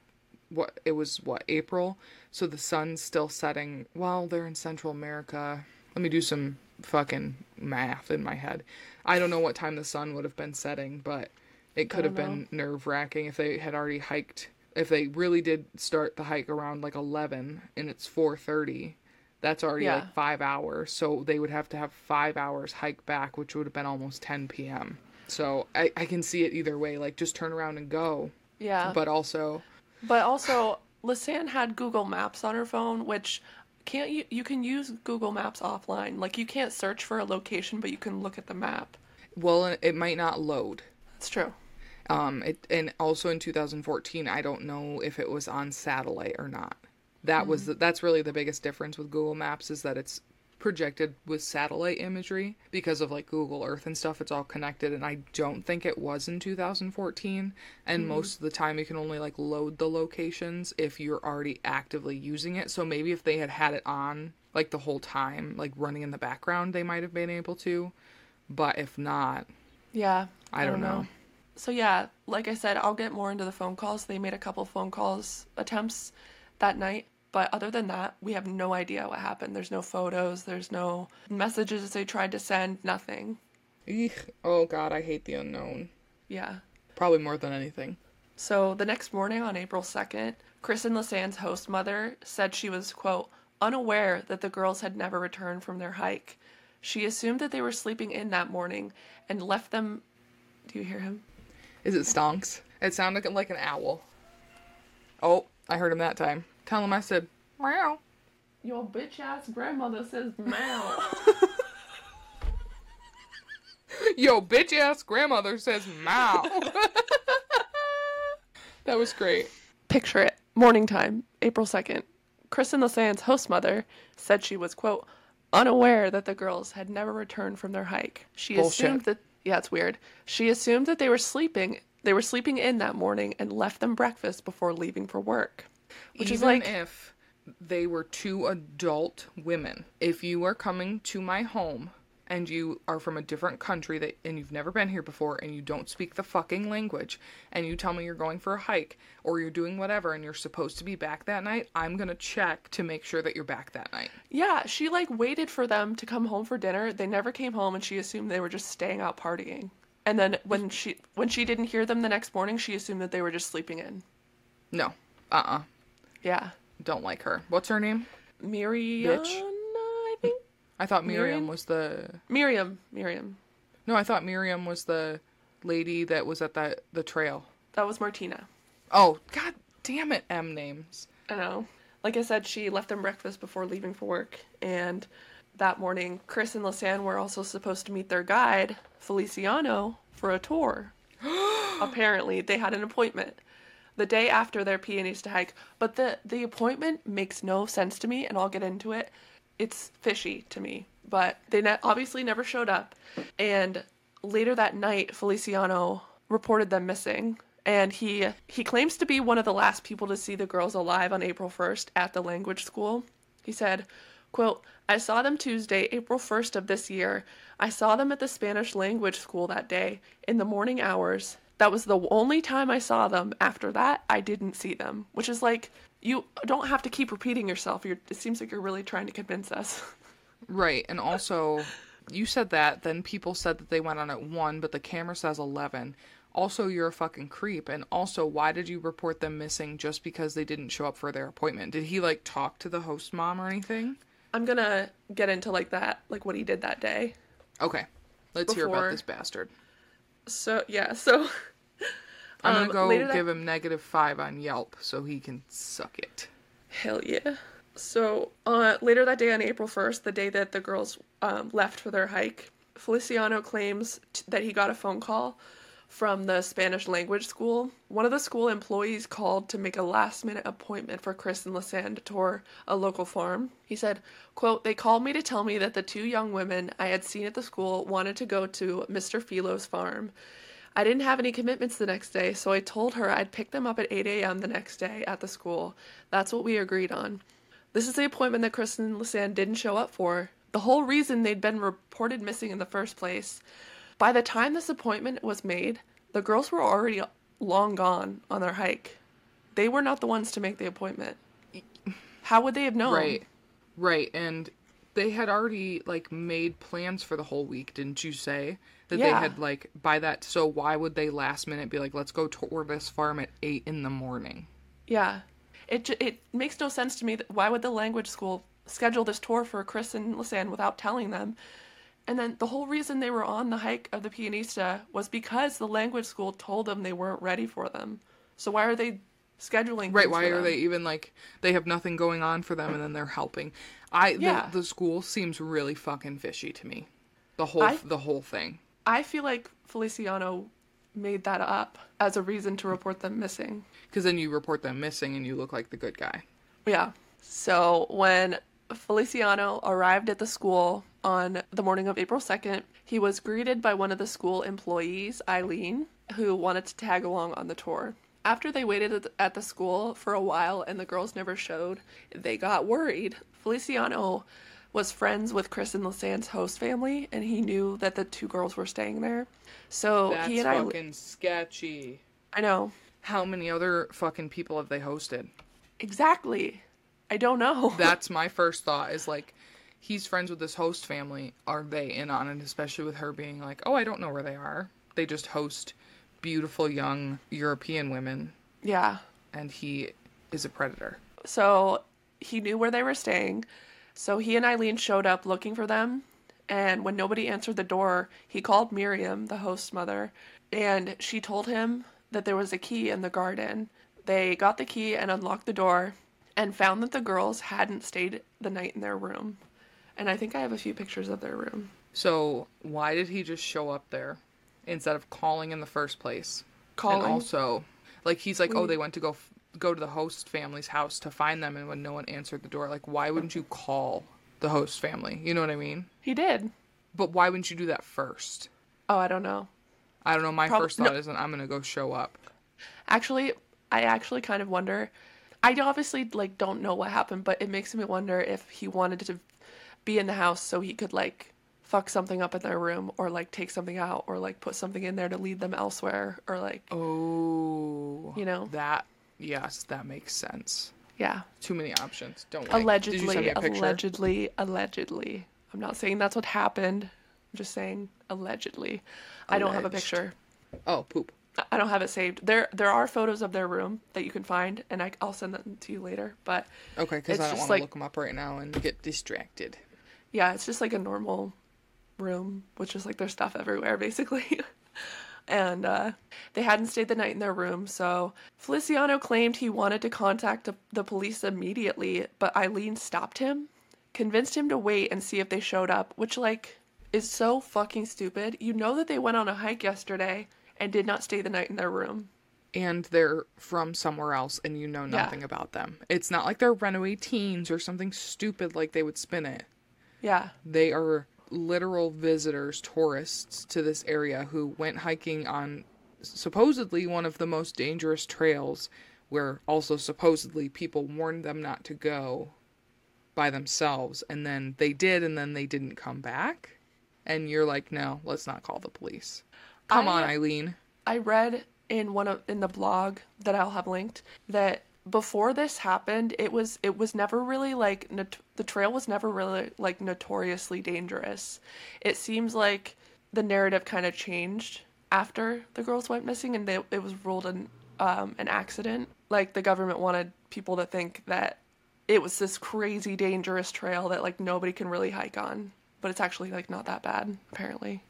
what it was what April, so the sun's still setting. Well, they're in Central America. Let me do some fucking math in my head. I don't know what time the sun would have been setting, but it could have been nerve wracking if they had already hiked. If they really did start the hike around like eleven and it's four thirty, that's already Yeah. like five hours. So they would have to have five hours hike back, which would have been almost ten p.m. So I, I can see it either way. Like just turn around and go, Yeah. but also But also, Lisanne had Google Maps on her phone, which can't you you can use Google Maps offline. Like you can't search for a location, but you can look at the map. well, it might not load. That's true. Um, it and also in 2014, I don't know if it was on satellite or not. That was the, that's really the biggest difference with Google Maps is that it's projected with satellite imagery because of like Google Earth and stuff. It's all connected, and I don't think it was in 2014. And most of the time, you can only like load the locations if you're already actively using it. So maybe if they had had it on like the whole time, like running in the background, they might have been able to. But if not, Yeah. I don't know. So yeah, like I said, I'll get more into the phone calls. They made a couple phone calls attempts that night, but other than that, we have no idea what happened. There's no photos, there's no messages they tried to send, nothing. Eek. oh god, I hate the unknown. Yeah. Probably more than anything. So the next morning on April 2nd, Kris and Lisanne's host mother said she was, quote, unaware that the girls had never returned from their hike. She assumed that they were sleeping in that morning and left them. Do you hear him? Is it stonks? It sounded like an owl. Oh, I heard him that time. Tell him I said meow. Your bitch ass grandmother says meow. Yo, bitch ass grandmother says meow. That was great. Picture it. Morning time, April 2nd. Kris and Lisanne's host mother said she was, quote, unaware that the girls had never returned from their hike. She Bullshit. assumed that, yeah, it's weird. She assumed that they were sleeping. They were sleeping in that morning and left them breakfast before leaving for work. Which Even is like, if they were two adult women, if you are coming to my home and you are from a different country that and you've never been here before and you don't speak the fucking language and you tell me you're going for a hike or you're doing whatever and you're supposed to be back that night, I'm going to check to make sure that you're back that night. yeah, she like waited for them to come home for dinner. They never came home and she assumed they were just staying out partying. And then when she when she didn't hear them the next morning, she assumed that they were just sleeping in. No. Uh-uh. Yeah. Don't like her. What's her name? Miriam, Bitch. I thought Miriam Miriam? was the Miriam. Miriam. No, I thought Miriam was the lady that was at that the trail. That was Martina. Oh, god damn it, M names. I know. Like I said, she left them breakfast before leaving for work. And that morning, Kris and Lisanne were also supposed to meet their guide, Feliciano, for a tour. Apparently, they had an appointment the day after their pianista hike. But the, the appointment makes no sense to me, and I'll get into it. It's fishy to me. But they ne- obviously never showed up. And later that night, Feliciano reported them missing. And he he claims to be one of the last people to see the girls alive on April 1st at the language school. He said, quote, I saw them Tuesday, April 1st of this year. I saw them at the Spanish language school that day in the morning hours. That was the only time I saw them. After that, I didn't see them. Which is like, you don't have to keep repeating yourself. You're, it seems like you're really trying to convince us. Right, and also you said that, then people said that they went on at 1, but the camera says 11. Also, you're a fucking creep. And also, why did you report them missing just because they didn't show up for their appointment? Did he like talk to the host mom or anything? I'm gonna get into like that, like what he did that day. Okay. Let's hear about this bastard. So, yeah, so. I'm um, gonna go later that- give him negative five on Yelp so he can suck it. Hell yeah. So uh, later that day on April 1st, the day that the girls um, left for their hike, Feliciano claims t- that he got a phone call from the Spanish language school. One of the school employees called to make a last minute appointment for Kris and Lisanne to tour a local farm. He said, quote, They called me to tell me that the two young women I had seen at the school wanted to go to Mr. Philo's farm. I didn't have any commitments the next day, so I told her I'd pick them up at 8 a.m. the next day at the school. That's what we agreed on. This is the appointment that Kristen and Lisanne didn't show up for. The whole reason they'd been reported missing in the first place. By the time this appointment was made, the girls were already long gone on their hike. They were not the ones to make the appointment. How would they have known? Right. Right. And they had already like made plans for the whole week, didn't you say? That they had like by that so why would they last minute be like, let's go tour this farm at eight in the morning? Yeah. It it makes no sense to me that why would the language school schedule this tour for Kris and Lisanne without telling them? And then the whole reason they were on the hike of the pianista was because the language school told them they weren't ready for them. So why are they scheduling? Right, why are them? they even like they have nothing going on for them and then they're helping. I Yeah. the, the school seems really fucking fishy to me. The whole I- the whole thing. I feel like Feliciano made that up as a reason to report them missing. Cuz then you report them missing and you look like the good guy. Yeah. So when Feliciano arrived at the school on the morning of April 2nd, he was greeted by one of the school employees, Eileen, who wanted to tag along on the tour. After they waited at the- school for a while and the girls never showed, they got worried. Feliciano was friends with Kris and Lisanne's host family, and he knew that the two girls were staying there. So That's he and I, That's fucking sketchy. I know How many other fucking people have they hosted? exactly. I don't know. That's my first thought is like he's friends with this host family. Are they in on it? Especially with her being like, Oh, I don't know where they are. They just host beautiful young European women yeah. and he is a predator. So he knew where they were staying. So he and Eileen showed up looking for them. And when nobody answered the door, he called Miriam, the host's mother, and she told him that there was a key in the garden. They got the key and unlocked the door and found that the girls hadn't stayed the night in their room. And I think I have a few pictures of their room. So why did he just show up there instead of calling in the first place? Calling. And also, Like he's like, oh, they went to go f- go to the host family's house to find them, and when no one answered the door, like, why wouldn't you call the host family? You know what I mean? He did. But why wouldn't you do that first? Oh, I don't know. I don't know. My Prob- first thought no. isn't I'm gonna go show up. Actually, I actually kind of wonder. I obviously like don't know what happened, but it makes me wonder if he wanted to be in the house so he could like fuck something up in their room or like take something out or like put something in there to lead them elsewhere or like Oh, You know? that. Yes, that makes sense. yeah. Too many options. Don't worry. Allegedly, a picture? allegedly, allegedly. I'm not saying that's what happened. I'm just saying allegedly. I don't have a picture. Oh, poop. I don't have it saved. There there are photos of their room that you can find and I, I'll send them to you later, but Okay, because I don't want to like- look them up right now and get distracted. yeah, it's just like a normal room, which is like their stuff everywhere basically. and uh, they hadn't stayed the night in their room, so Feliciano claimed he wanted to contact the, police immediately, but Eileen stopped him, convinced him to wait and see if they showed up, which like is so fucking stupid. You know that they went on a hike yesterday and did not stay the night in their room. And they're from somewhere else and you know Yeah. nothing about them. It's not like they're runaway teens or something stupid like they would spin it. Yeah. They are literal visitors, tourists to this area who went hiking on supposedly one of the most dangerous trails where also supposedly people warned them not to go by themselves and then they did and then they didn't come back. And you're like, "No, let's not call the police." Come I- on, Eileen. I read in one of in the blog that I'll have linked that before this happened, it was it was never really like not- the trail was never really like notoriously dangerous. It seems like the narrative kind of changed after the girls went missing, and they, it was ruled an um, an accident. Like the government wanted people to think that it was this crazy dangerous trail that like nobody can really hike on, but it's actually like not that bad apparently.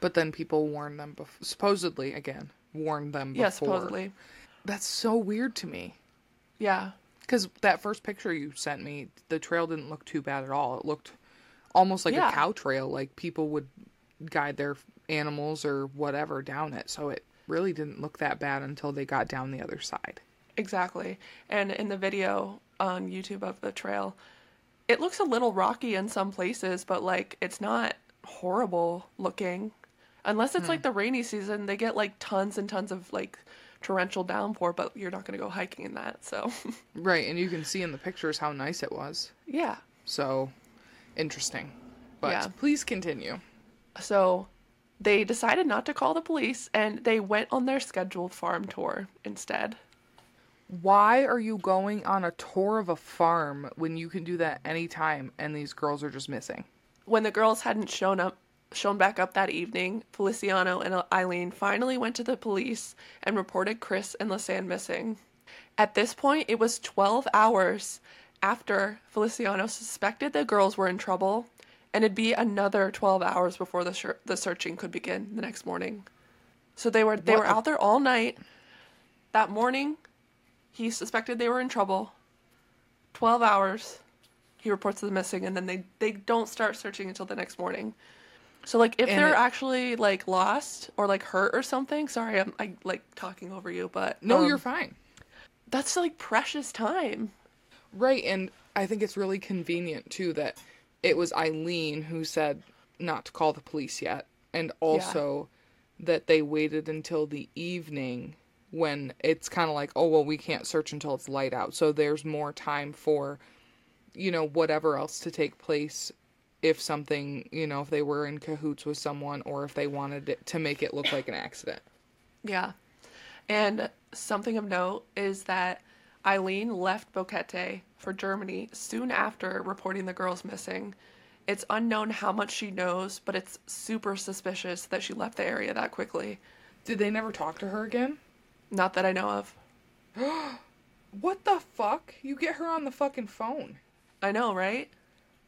But then people warned them bef- supposedly again, warned them before. Yeah, supposedly. That's so weird to me. Yeah. Cuz that first picture you sent me, the trail didn't look too bad at all. It looked almost like Yeah. a cow trail, like people would guide their animals or whatever down it. So it really didn't look that bad until they got down the other side. Exactly. And in the video on YouTube of the trail, it looks a little rocky in some places, but like it's not horrible looking. Unless it's hmm. like the rainy season, they get like tons and tons of like torrential downpour, but you're not going to go hiking in that. So, Right, and you can see in the pictures how nice it was. yeah. So interesting. But Yeah. please continue. So they decided not to call the police and they went on their scheduled farm tour instead. Why are you going on a tour of a farm when you can do that anytime and these girls are just missing? When the girls hadn't shown up shown back up that evening, Feliciano and Eileen finally went to the police and reported Kris and Lisanne missing. At this point, it was 12 hours after Feliciano suspected the girls were in trouble, and it'd be another 12 hours before the shir- the searching could begin the next morning. So they were they What were out there all night. That morning, he suspected they were in trouble. 12 hours he reports them missing and then they they don't start searching until the next morning so like if And they're it- actually like lost or like hurt or something sorry i'm I, like talking over you but No, um, you're fine. that's like precious time Right, and I think it's really convenient too that it was Eileen who said not to call the police yet, and also that they waited until the evening when it's kind of like, oh, well, we can't search until it's light out. So there's more time for, you know, whatever else to take place if something, you know, if they were in cahoots with someone or if they wanted it to make it look like an accident. yeah and something of note is that eileen left boquete for germany soon after reporting the girls missing it's unknown how much she knows but it's super suspicious that she left the area that quickly Did they never talk to her again? not that i know of What the fuck? You get her on the fucking phone. i know right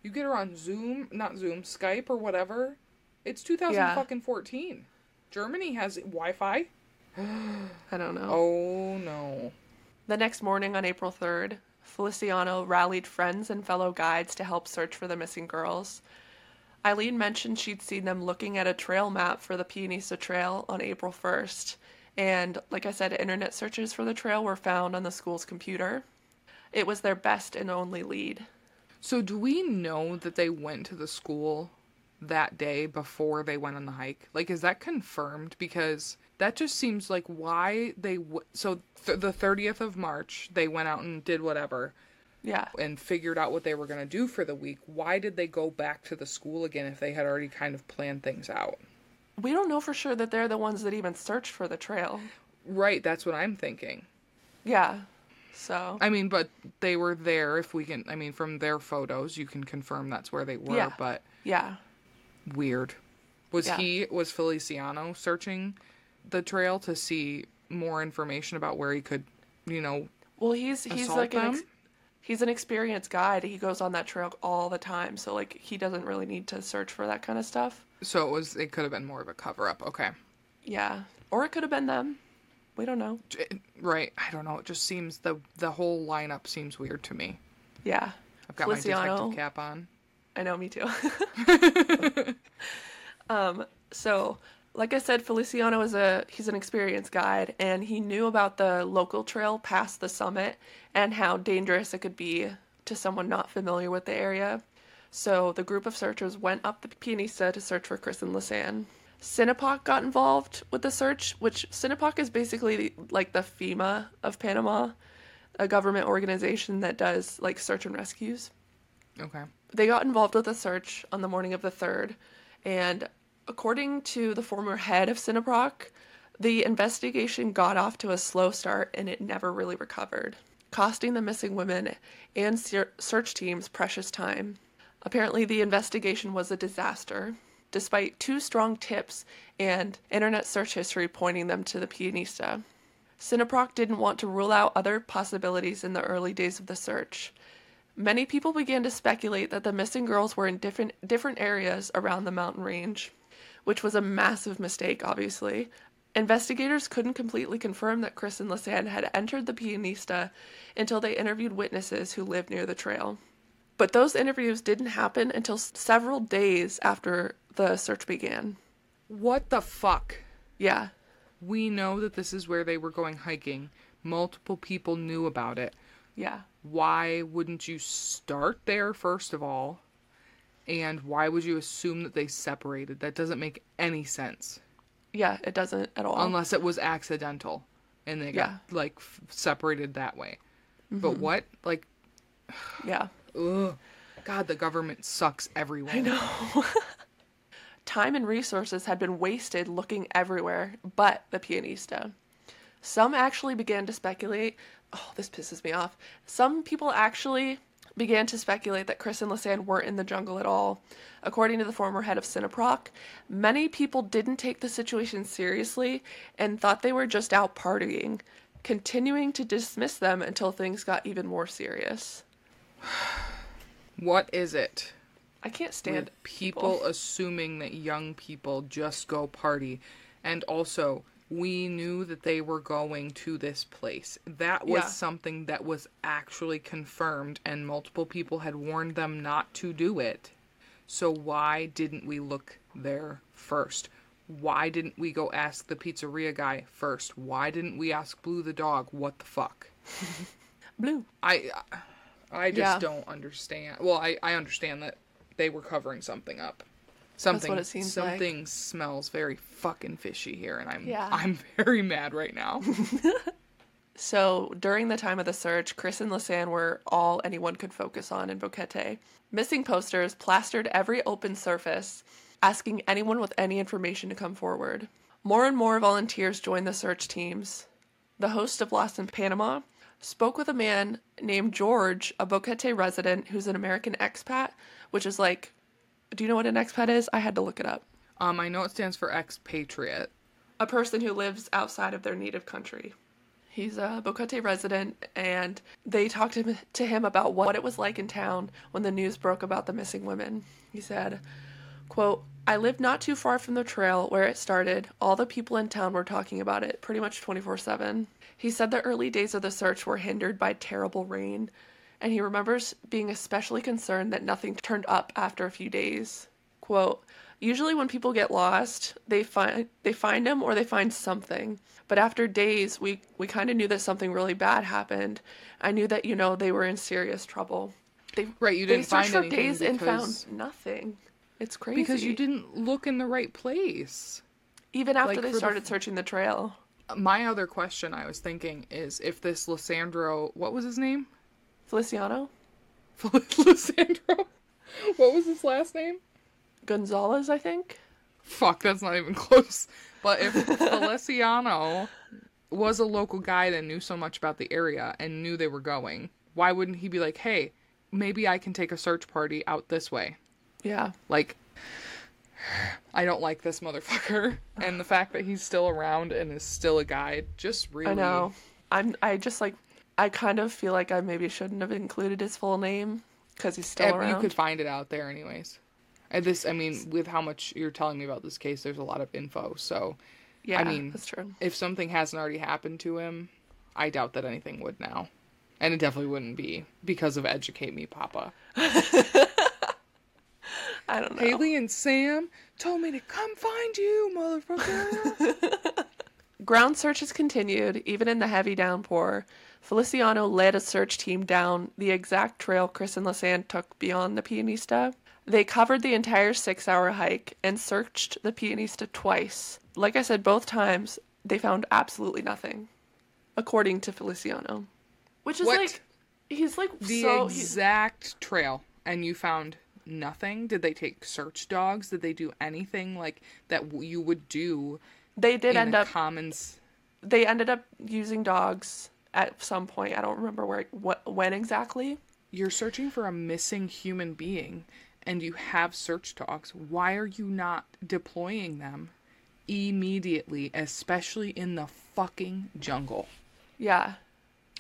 You get her on Zoom, not Zoom, Skype or whatever. It's 2014. Yeah. Germany has Wi-Fi. i don't know Oh no. The next morning on April 3rd, Feliciano rallied friends and fellow guides to help search for the missing girls. Eileen mentioned she'd seen them looking at a trail map for the Pianista Trail on April 1st, And like I said, internet searches for the trail were found on the school's computer. It was their best and only lead. So, do we know that they went to the school that day before they went on the hike? Like, is that confirmed? Because that just seems like why they. W- so, th- the 30th of March, they went out and did whatever Yeah. and figured out what they were going to do for the week. Why did they go back to the school again if they had already kind of planned things out? We don't know for sure that they're the ones that even searched for the trail. Right, that's what I'm thinking. Yeah. So, I mean, but they were there. If we can, I mean, from their photos, you can confirm that's where they were. Yeah. But yeah. weird. Was Yeah. he was Feliciano searching the trail to see more information about where he could, you know, Well, he's he's like an ex- he's an experienced guide. He goes on that trail all the time, so like he doesn't really need to search for that kind of stuff. so it was it could have been more of a cover up. Okay. Yeah. Or it could have been them. We don't know. J- Right. I don't know. It just seems the the whole lineup seems weird to me. Yeah. I've got my Feliciano. detective cap on. I know, me too. um, so like I said, Feliciano is a he's an experienced guide and he knew about the local trail past the summit and how dangerous it could be to someone not familiar with the area. So the group of searchers went up the Pianista to search for Kris and Lisanne. SINAPROC got involved with the search, which SINAPROC is basically like the FEMA of Panama, a government organization that does like search and rescues Okay. they got involved with the search on the morning of the 3rd, and according to the former head of SINAPROC, the investigation got off to a slow start and it never really recovered, costing the missing women and search teams precious time. Apparently, the investigation was a disaster, despite two strong tips and internet search history pointing them to the pianista. SINAPROC didn't want to rule out other possibilities in the early days of the search. Many people began to speculate that the missing girls were in different different areas around the mountain range, which was a massive mistake, obviously. Investigators couldn't completely confirm that Kris and Lisanne had entered the Pianista until they interviewed witnesses who lived near the trail. But those interviews didn't happen until several days after the search began. What the fuck? Yeah. We know that this is where they were going hiking. Multiple people knew about it. Yeah. Why wouldn't you start there first of all? And why would you assume that they separated? That doesn't make any sense. Yeah, it doesn't at all. Unless it was accidental and they got Yeah. like f- separated that way. But mm-hmm. what? Like yeah. Ugh. God, the government sucks everywhere. I know. Time and resources had been wasted looking everywhere but the pianista. Some actually began to speculate. Oh, this pisses me off. Some people actually began to speculate that Kris and Lisanne weren't in the jungle at all. According to the former head of SINAPROC, many people didn't take the situation seriously and thought they were just out partying, continuing to dismiss them until things got even more serious. What is it? I can't stand with people assuming that young people just go party and also we knew that they were going to this place that was Yeah. something that was actually confirmed and multiple people had warned them not to do it so why didn't we look there first why didn't we go ask the pizzeria guy first why didn't we ask blue the dog what the fuck blue. i i just Yeah. don't understand well i i understand that they were covering something up something what it seems like. something smells very fucking fishy here and i'm Yeah. i'm very mad right now So during the time of the search, Kris and Lisanne were all anyone could focus on in Boquete. Missing posters plastered every open surface, asking anyone with any information to come forward. More and more volunteers joined the search teams. The host of Lost in Panama spoke with a man named George, a Boquete resident who's an American expat, which is like, do you know what an expat is? I had to look it up. um i know it stands for expatriate a person who lives outside of their native country. He's a Boquete resident, and they talked to him, to him about what it was like in town when the news broke about the missing women. He said, quote, I lived not too far from the trail where it started. All the people in town were talking about it pretty much 24 7. He said the early days of the search were hindered by terrible rain, and he remembers being especially concerned that nothing turned up after a few days. Quote, Usually when people get lost, they find they find him or they find something. But after days, we we kind of knew that something really bad happened. I knew that you know they were in serious trouble. They Right, you didn't they searched find for days and found nothing. It's crazy. because you didn't look in the right place. even after like, they the started f- searching the trail. My other question I was thinking is if this Lysandro, what was his name? Feliciano Lysandro. What was his last name? Gonzalez, I think. Fuck, that's not even close. But if Feliciano was a local guide and knew so much about the area and knew they were going, why wouldn't he be like, hey, maybe I can take a search party out this way? Yeah. Like, I don't like this motherfucker. And the fact that he's still around and is still a guide just really. I know. I'm. I just like. I kind of feel like I maybe shouldn't have included his full name because he's still Eh, around. You could find it out there, anyways. And this, I mean, with how much you're telling me about this case, there's a lot of info. So, yeah, I mean, that's true. if something hasn't already happened to him, I doubt that anything would now. And it definitely wouldn't be because of Educate Me, Papa. I don't know. Haley and Sam told me to come find you, motherfucker. Ground searches continued, even in the heavy downpour. Feliciano led a search team down the exact trail Kris and Lisanne took beyond the Pianista. They covered the entire six hour hike and searched the Pianista twice. Like I said, both times they found absolutely nothing, according to Feliciano. Which is What? like, he's like the so. he's- exact trail, and you found nothing. Did they take search dogs? Did they do anything like that w- you would do they did in end up. commons? They ended up using dogs at some point. I don't remember where, what, when exactly. You're searching for a missing human being, and you have search dogs. Why are you not deploying them immediately, especially in the fucking jungle? Yeah,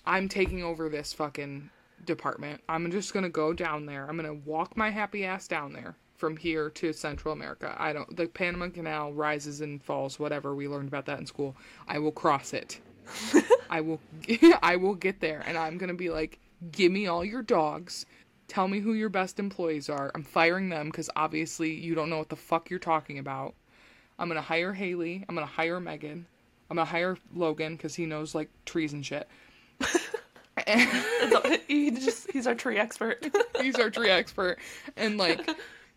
I'm taking over this fucking department. I'm just gonna go down there. I'm gonna walk my happy ass down there from here to Central America. I don't. The Panama Canal rises and falls. Whatever we learned about that in school. I will cross it. I will. I will get there, and I'm gonna be like, give me all your dogs. Tell me who your best employees are. I'm firing them because obviously you don't know what the fuck you're talking about. I'm gonna hire Haley. I'm gonna hire Megan. I'm gonna hire Logan because he knows like trees and shit. he just he's our tree expert. he's our tree expert and like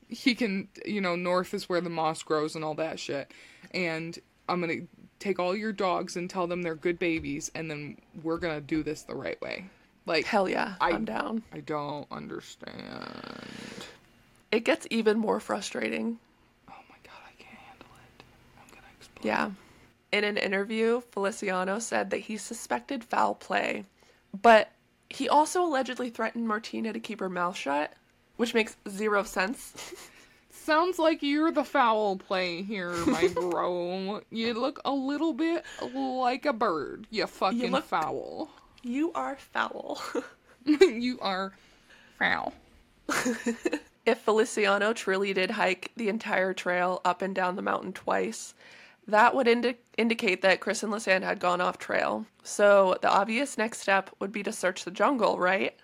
he can you know north is where the moss grows and all that shit and i'm gonna take all your dogs and tell them they're good babies and then we're gonna do this the right way like Hell yeah, I- I'm down. i don't understand It gets even more frustrating. oh my god i can't handle it i'm gonna explode Yeah. In an interview, Feliciano said that he suspected foul play, but he also allegedly threatened Martina to keep her mouth shut, which makes zero sense. sounds like you're the foul play here my bro you look a little bit like a bird you fucking look- foul you are foul. you are foul if Feliciano truly did hike the entire trail up and down the mountain twice, that would indi- indicate that Kris and Lisanne had gone off trail. So the obvious next step would be to search the jungle, right?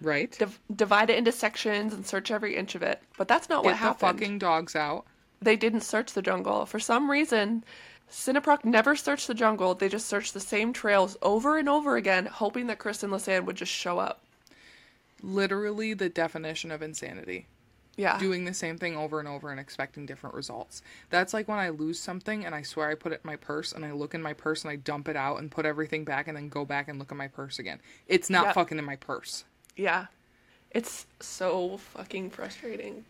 right Div- divide it into sections and search every inch of it. But that's not what Get the happened. fucking dogs out. They didn't search the jungle. For some reason, SINAPROC never searched the jungle. They just searched the same trails over and over again, hoping that Kris and Lisanne would just show up. Literally the definition of insanity. Yeah. Doing the same thing over and over and expecting different results. That's like when I lose something and I swear I put it in my purse and I look in my purse and I dump it out and put everything back and then go back and look at my purse again. It's not Yeah. fucking in my purse. yeah. It's so fucking frustrating.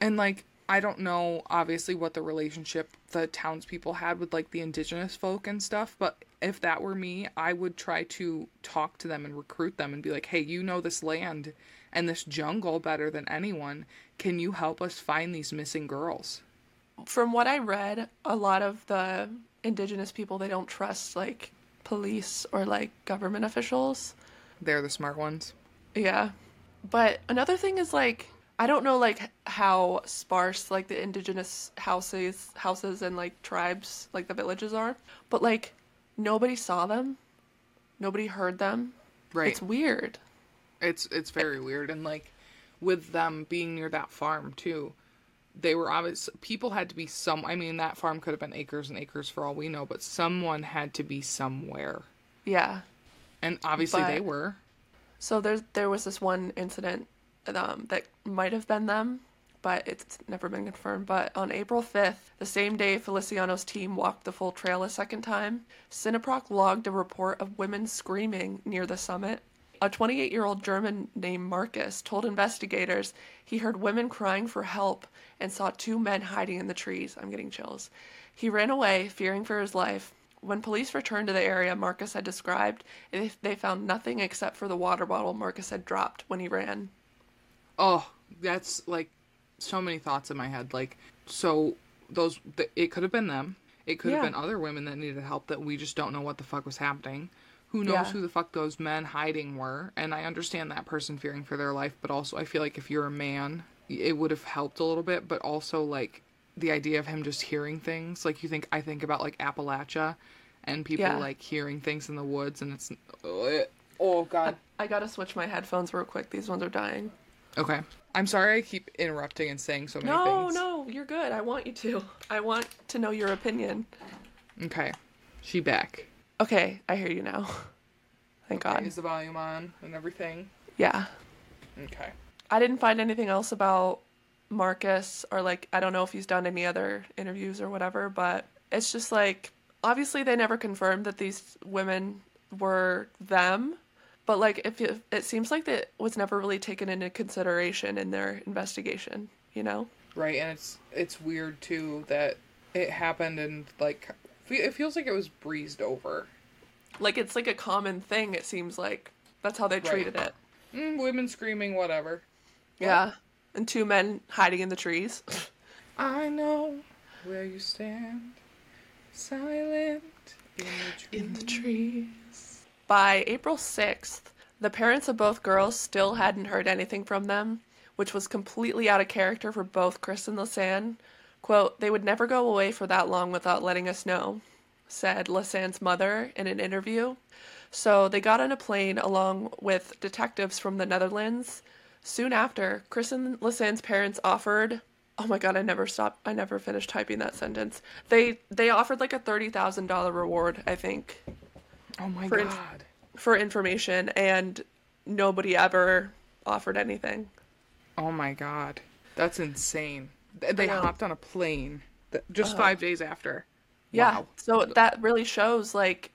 And like I don't know obviously what the relationship the townspeople had with like the indigenous folk and stuff, but if that were me, I would try to talk to them and recruit them and be like, "Hey, you know this land and this jungle better than anyone. Can you help us find these missing girls?" From what I read, a lot of the indigenous people they don't trust like police or like government officials. They're the smart ones. Yeah. But another thing is like I don't know like how sparse like the indigenous houses houses and like tribes like the villages are, but like nobody saw them. Nobody heard them. Right. It's weird. It's it's very weird and like with them being near that farm too. they were obvious people had to be some I mean that farm could have been acres and acres for all we know, but someone had to be somewhere. Yeah. And obviously they were. So there's there was this one incident um, that might have been them, but it's never been confirmed. But on April 5th, the same day Feliciano's team walked the full trail a second time, SINAPROC logged a report of women screaming near the summit. A 28 year old German named Marcus told investigators he heard women crying for help and saw two men hiding in the trees. I'm getting chills. He ran away, fearing for his life. When police returned to the area Marcus had described, they found nothing except for the water bottle Marcus had dropped when he ran. Oh, that's like so many thoughts in my head. Like, so those th- it could have been them. It could have Yeah. been other women that needed help that we just don't know what the fuck was happening. Who knows Yeah. who the fuck those men hiding were? And I understand that person fearing for their life, but also I feel like if you're a man, it would have helped a little bit. But also like the idea of him just hearing things. Like you think I think about like Appalachia, and people Yeah. like hearing things in the woods, and it's uh, oh god. I gotta switch my headphones real quick. These ones are dying. Okay. I'm sorry I keep interrupting and saying so many No, things. no, you're good. I want you to. I want to know your opinion. Okay. She back. Okay, I hear you now. Thank God. Is the volume on and everything? Yeah. Okay. I didn't find anything else about Marcus or like I don't know if he's done any other interviews or whatever, but it's just like obviously they never confirmed that these women were them, but like if it, it seems like that was never really taken into consideration in their investigation, you know? Right, and it's it's weird too that it happened and like it feels like it was breezed over. Like it's like a common thing it seems like. That's how they treated it. Mm, women screaming, whatever. Yeah. And two men hiding in the trees. I know where you stand, silent in the in the trees. By April 6th, the parents of both girls still hadn't heard anything from them, which was completely out of character for both Kris and Lisanne. Quote, they would never go away for that long without letting us know, said Lisanne's mother in an interview. So they got on a plane along with detectives from the Netherlands. Soon after, Kris and Lisanne's parents offered Oh my god, I never stopped I never finished typing that sentence. They they offered like a thirty thousand dollar reward, I think, Oh my For god. inf- for information and nobody ever offered anything. Oh my god. That's insane. Th- They hopped on a plane just 5 days after. Yeah. Wow. So that really shows like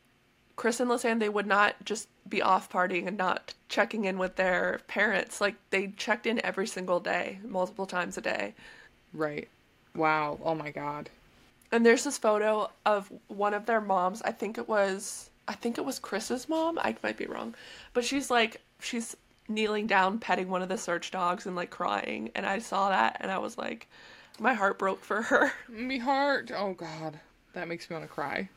Kris and Lisanne, they would not just be off partying and not checking in with their parents. Like they checked in every single day, multiple times a day. Right. Wow. Oh my god. And there's this photo of one of their moms. I think it was I think it was Kris's mom. I might be wrong. But she's like she's kneeling down petting one of the search dogs and like crying and I saw that and I was like my heart broke for her. Me heart. Oh god. That makes me want to cry.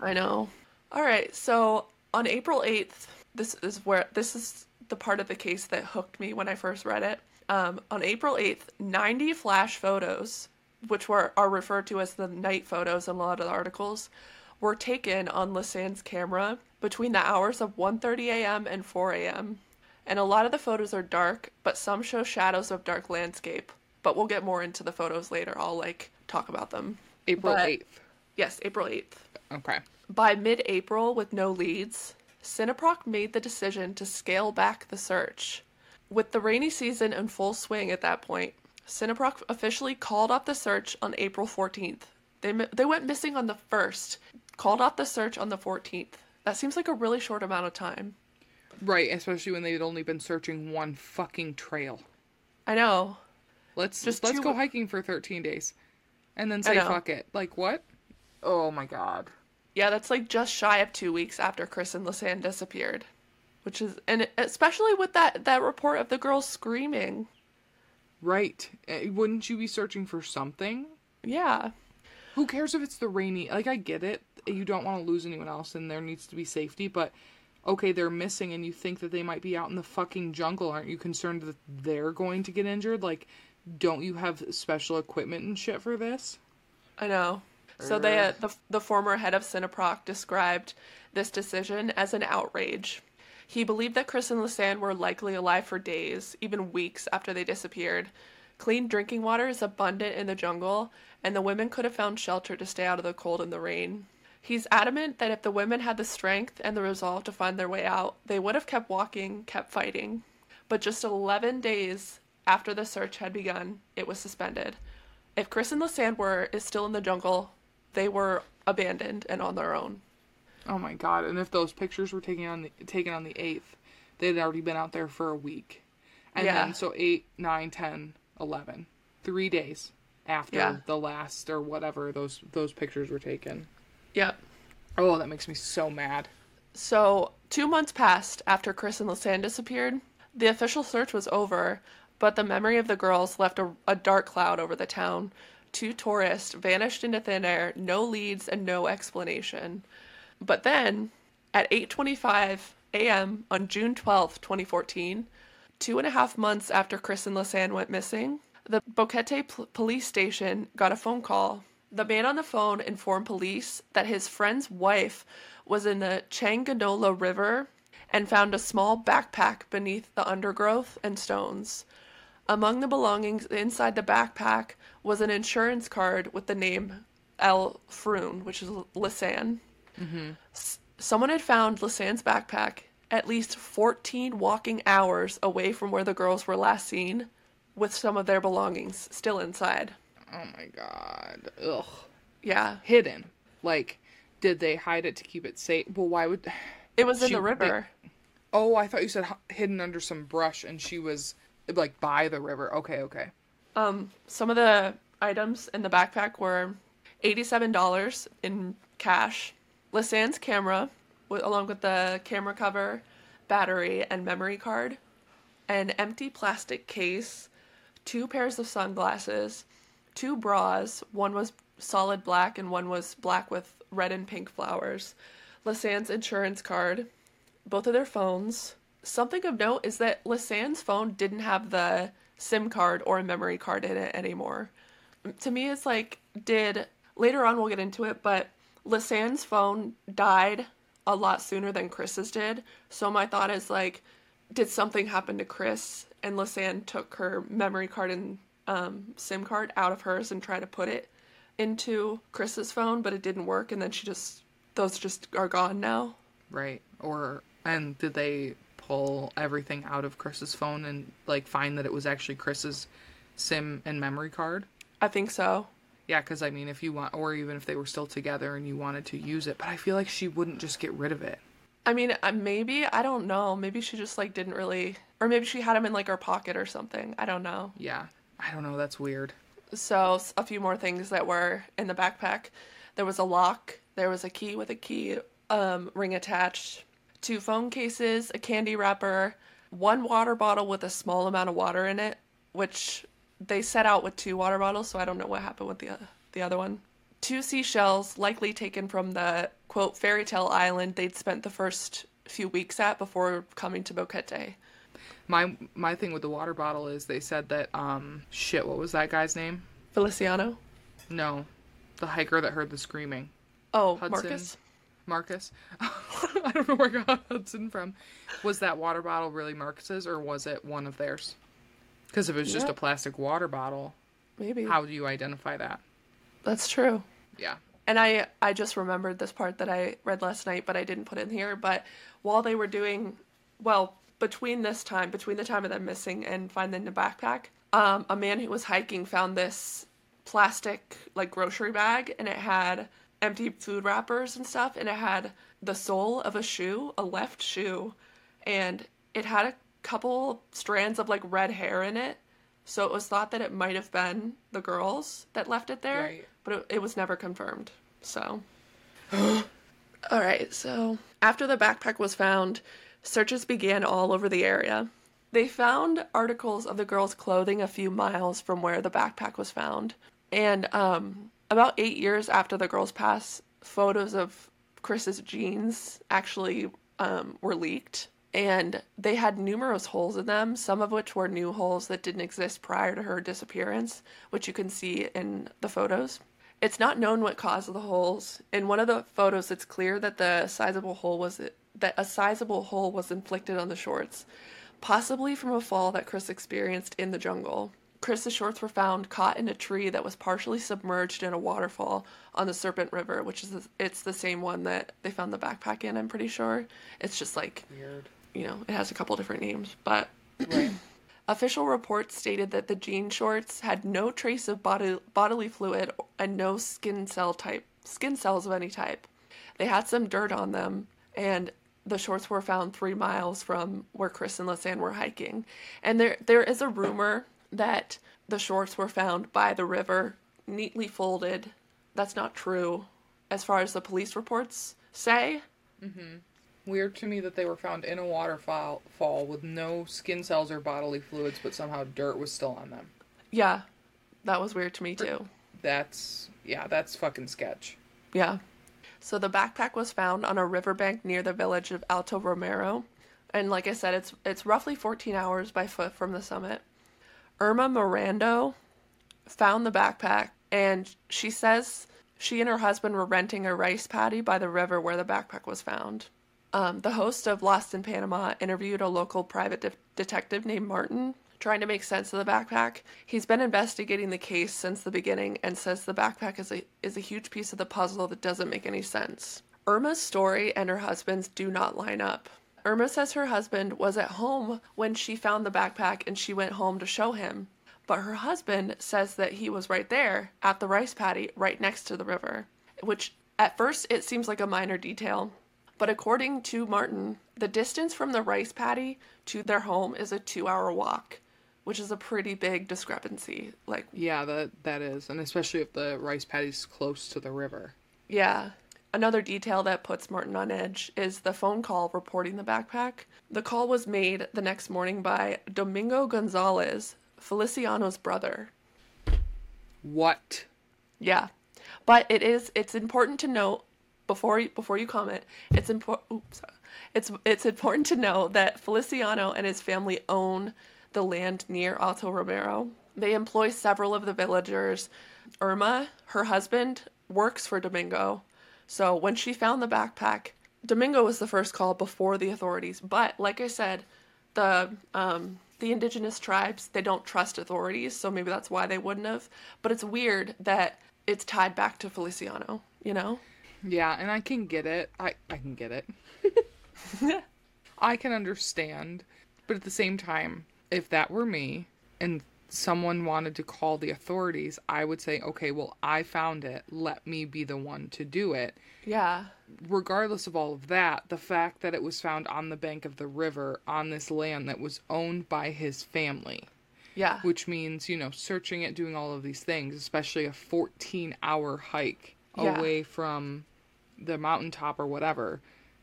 I know. All right, so on April 8th, this is where this is the part of the case that hooked me when I first read it. Um, on April 8th, 90 flash photos, which were are referred to as the night photos in a lot of the articles, were taken on Lisanne's camera between the hours of 1:30 a.m. and 4 a.m. And a lot of the photos are dark, but some show shadows of dark landscape. But we'll get more into the photos later. I'll like talk about them. April But- 8th. Yes, April 8th. Okay. By mid April, with no leads, SINAPROC made the decision to scale back the search. With the rainy season in full swing at that point, SINAPROC officially called off the search on April 14th. They, they went missing on the 1st, called off the search on the 14th. That seems like a really short amount of time. Right, especially when they'd only been searching one fucking trail. I know. Let's Just let's go hiking for 13 days and then say fuck it. Like what? Oh my god. Yeah, that's like just shy of two weeks after Kris and Lisanne disappeared. Which is, and especially with that, that report of the girls screaming. Right. Eh, Wouldn't you be searching for something? Yeah. Who cares if it's the rainy? Like I get it. You don't want to lose anyone else and there needs to be safety, but okay, they're missing and you think that they might be out in the fucking jungle. Aren't you concerned that they're going to get injured? Like don't you have special equipment and shit for this? I know. So they, uh, the the former head of SINAPROC described this decision as an outrage. He believed that Kris and Lisanne were likely alive for days, even weeks after they disappeared. Clean drinking water is abundant in the jungle, and the women could have found shelter to stay out of the cold and the rain. He's adamant that if the women had the strength and the resolve to find their way out, they would have kept walking, kept fighting. But just 11 days after the search had begun, it was suspended. If Kris and Lisanne were is still in the jungle, they were abandoned and on their own. Oh my god! And if those pictures were taken on the taken on the eighth, they'd already been out there for a week, and Yeah. then so eight, nine, ten, eleven, three days after Yeah. the last or whatever those those pictures were taken. Yep. Oh, that makes me so mad. So, two months passed after Kris and Lisanne disappeared. The official search was over, but the memory of the girls left a, a dark cloud over the town. Two tourists vanished into thin air, no leads and no explanation. But then, at 8:25 a.m. on June 12, 2014, two and a half months after Kris and Lisanne went missing, the Boquete P- police station got a phone call. The man on the phone informed police that his friend's wife was in the Changuinola River and found a small backpack beneath the undergrowth and stones. Among the belongings inside the backpack was an insurance card with the name El Froon, which is Lisanne. S- someone had found Lisanne's backpack at least 14 walking hours away from where the girls were last seen, with some of their belongings still inside. Oh my god. Ugh. Yeah, Hidden. Like, did they hide it to keep it safe? Well, why would? it was in the river. Oh, I thought you said h- hidden under some brush, and she was like by the river. Okay, okay. Um, some of the items in the backpack were $87 in cash, Lisanne's camera, along with the camera cover, battery, and memory card, an empty plastic case, two pairs of sunglasses, two bras. One was solid black and one was black with red and pink flowers, Lisanne's insurance card, both of their phones. Something of note is that Lisanne's phone didn't have the SIM card or a memory card in it anymore. To me, it's like, did later on we'll get into it, but Lisanne's phone died a lot sooner than Kris's did. So my thought is like, did something happen to Kris and Lisanne took her memory card and um, SIM card out of hers and tried to put it into Kris's phone, but it didn't work, and then she just those just are gone now. Right. Or and did they pull everything out of Kris's phone and like find that it was actually Kris's SIM and memory card? I think so. Yeah, because I mean, if you want, or even if they were still together and you wanted to use it, but I feel like she wouldn't just get rid of it. I mean, uh, maybe I don't know. Maybe she just like didn't really, or maybe she had him in like her pocket or something. I don't know. Yeah. I don't know. That's weird. So a few more things that were in the backpack. There was a lock. There was a key with a key um, ring attached. Two phone cases, a candy wrapper, one water bottle with a small amount of water in it, which they set out with two water bottles. So I don't know what happened with the the other one. Two seashells, likely taken from the quote fairy tale island they'd spent the first few weeks at before coming to Boquete. My my thing with the water bottle is they said that um shit. What was that guy's name? Feliciano. No, the hiker that heard the screaming. Oh, Hudson. Marcus. Marcus. I don't know where I got Hudson from. Was that water bottle really Marcus's or was it one of theirs? Because if it was just a plastic water bottle, Maybe. how do you identify that? That's true. Yeah. And I I just remembered this part that I read last night, but I didn't put in here. But while they were doing, well, between this time, between the time of them missing and finding the backpack, um, a man who was hiking found this plastic like grocery bag, and it had empty food wrappers and stuff, and it had the sole of a shoe, a left shoe, and it had a couple strands of like red hair in it. So it was thought that it might have been the girls that left it there, Right. but it, it was never confirmed. So, all right. So after the backpack was found, searches began all over the area. They found articles of the girls' clothing a few miles from where the backpack was found, and um, about eight years after the girls' pass, photos of Kris's jeans actually um, were leaked and they had numerous holes in them, some of which were new holes that didn't exist prior to her disappearance, which you can see in the photos. It's not known what caused the holes. In one of the photos, it's clear that the sizable hole was that a sizable hole was inflicted on the shorts, possibly from a fall that Kris experienced in the jungle. Kris's shorts were found caught in a tree that was partially submerged in a waterfall on the Serpent River, which is the, it's the same one that they found the backpack in. I'm pretty sure. It's just like Weird. you know, it has a couple different names, but Right. official reports stated that the jean shorts had no trace of body, bodily fluid and no skin cell type skin cells of any type. They had some dirt on them, and the shorts were found three miles from where Kris and Lisanne were hiking. And there there is a rumor that the shorts were found by the river, neatly folded. That's not true, as far as the police reports say. Mm-hmm. Weird to me that they were found in a waterfall fall with no skin cells or bodily fluids, but somehow dirt was still on them. Yeah, that was weird to me too. That's yeah, that's fucking sketch. Yeah. So the backpack was found on a riverbank near the village of Alto Romero, and like I said, it's it's roughly 14 hours by foot from the summit. Irma Mirando found the backpack, and she says she and her husband were renting a rice paddy by the river where the backpack was found. Um, the host of Lost in Panama interviewed a local private de- detective named Martin, trying to make sense of the backpack. He's been investigating the case since the beginning and says the backpack is a is a huge piece of the puzzle that doesn't make any sense. Irma's story and her husband's do not line up. Irma says her husband was at home when she found the backpack and she went home to show him. But her husband says that he was right there at the rice paddy right next to the river, which at first it seems like a minor detail. But according to Martin, the distance from the rice paddy to their home is a two hour walk, which is a pretty big discrepancy. Like, Yeah, that that is, and especially if the rice paddy's close to the river. yeah. Another detail that puts Martin on edge is the phone call reporting the backpack. The call was made the next morning by Domingo Gonzalez, Feliciano's brother. What? Yeah. But it is it's important to note before you, before you comment, it's important oops. It's it's important to know that Feliciano and his family own the land near Alto Romero. They employ several of the villagers. Irma, her husband, works for Domingo. So when she found the backpack, Domingo was the first call before the authorities. But like I said, the um, the indigenous tribes they don't trust authorities, so maybe that's why they wouldn't have. But it's weird that it's tied back to Feliciano. You know? Yeah, and I can get it. I I can get it. I can understand, but at the same time, if that were me and someone wanted to call the authorities, I would say, "Okay, well, I found it. Let me be the one to do it." Yeah. regardless of all of that, the fact that it was found on the bank of the river on this land that was owned by his family, Yeah. which means, you know, searching it, doing all of these things, especially a 14 hour hike Yeah. away from the mountaintop or whatever,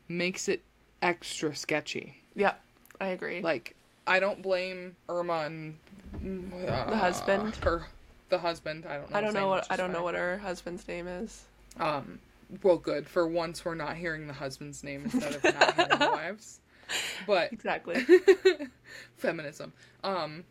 makes it extra sketchy. Yep. I agree. Like, I don't blame Irma and the husband. Her, the husband. I don't know. I don't know name, what I don't know what her husband's name is. Um, well, good. For once, we're not hearing the husband's name instead of not hearing the wives. But Exactly. feminism. Um,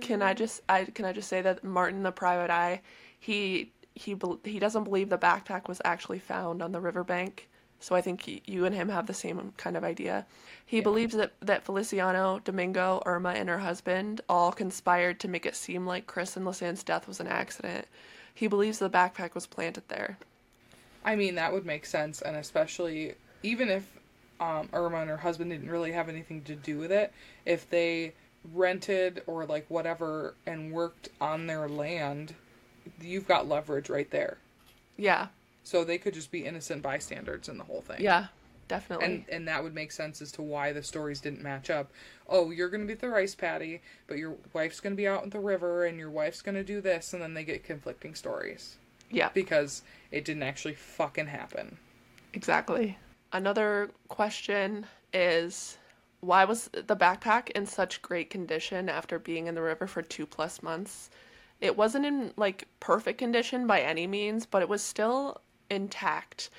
can I just I can I just say that Martin the private eye, he he he doesn't believe the backpack was actually found on the riverbank. So I think you and him have the same kind of idea. He believes that that Feliciano, Domingo, Irma, and her husband all conspired to make it seem like Kris and Lisanne's death was an accident. He believes the backpack was planted there. I mean, that would make sense, and especially even if um, Irma and her husband didn't really have anything to do with it, if they rented or like whatever and worked on their land, you've got leverage right there. Yeah. So they could just be innocent bystanders in the whole thing. Yeah. Definitely. And and that would make sense as to why the stories didn't match up. Oh, you're gonna be at the rice paddy, but your wife's gonna be out in the river, and your wife's gonna do this, and then they get conflicting stories yeah. because it didn't actually fucking happen. Exactly. Another question is why was the backpack in such great condition after being in the river for two plus months? It wasn't in like perfect condition by any means, but it was still intact.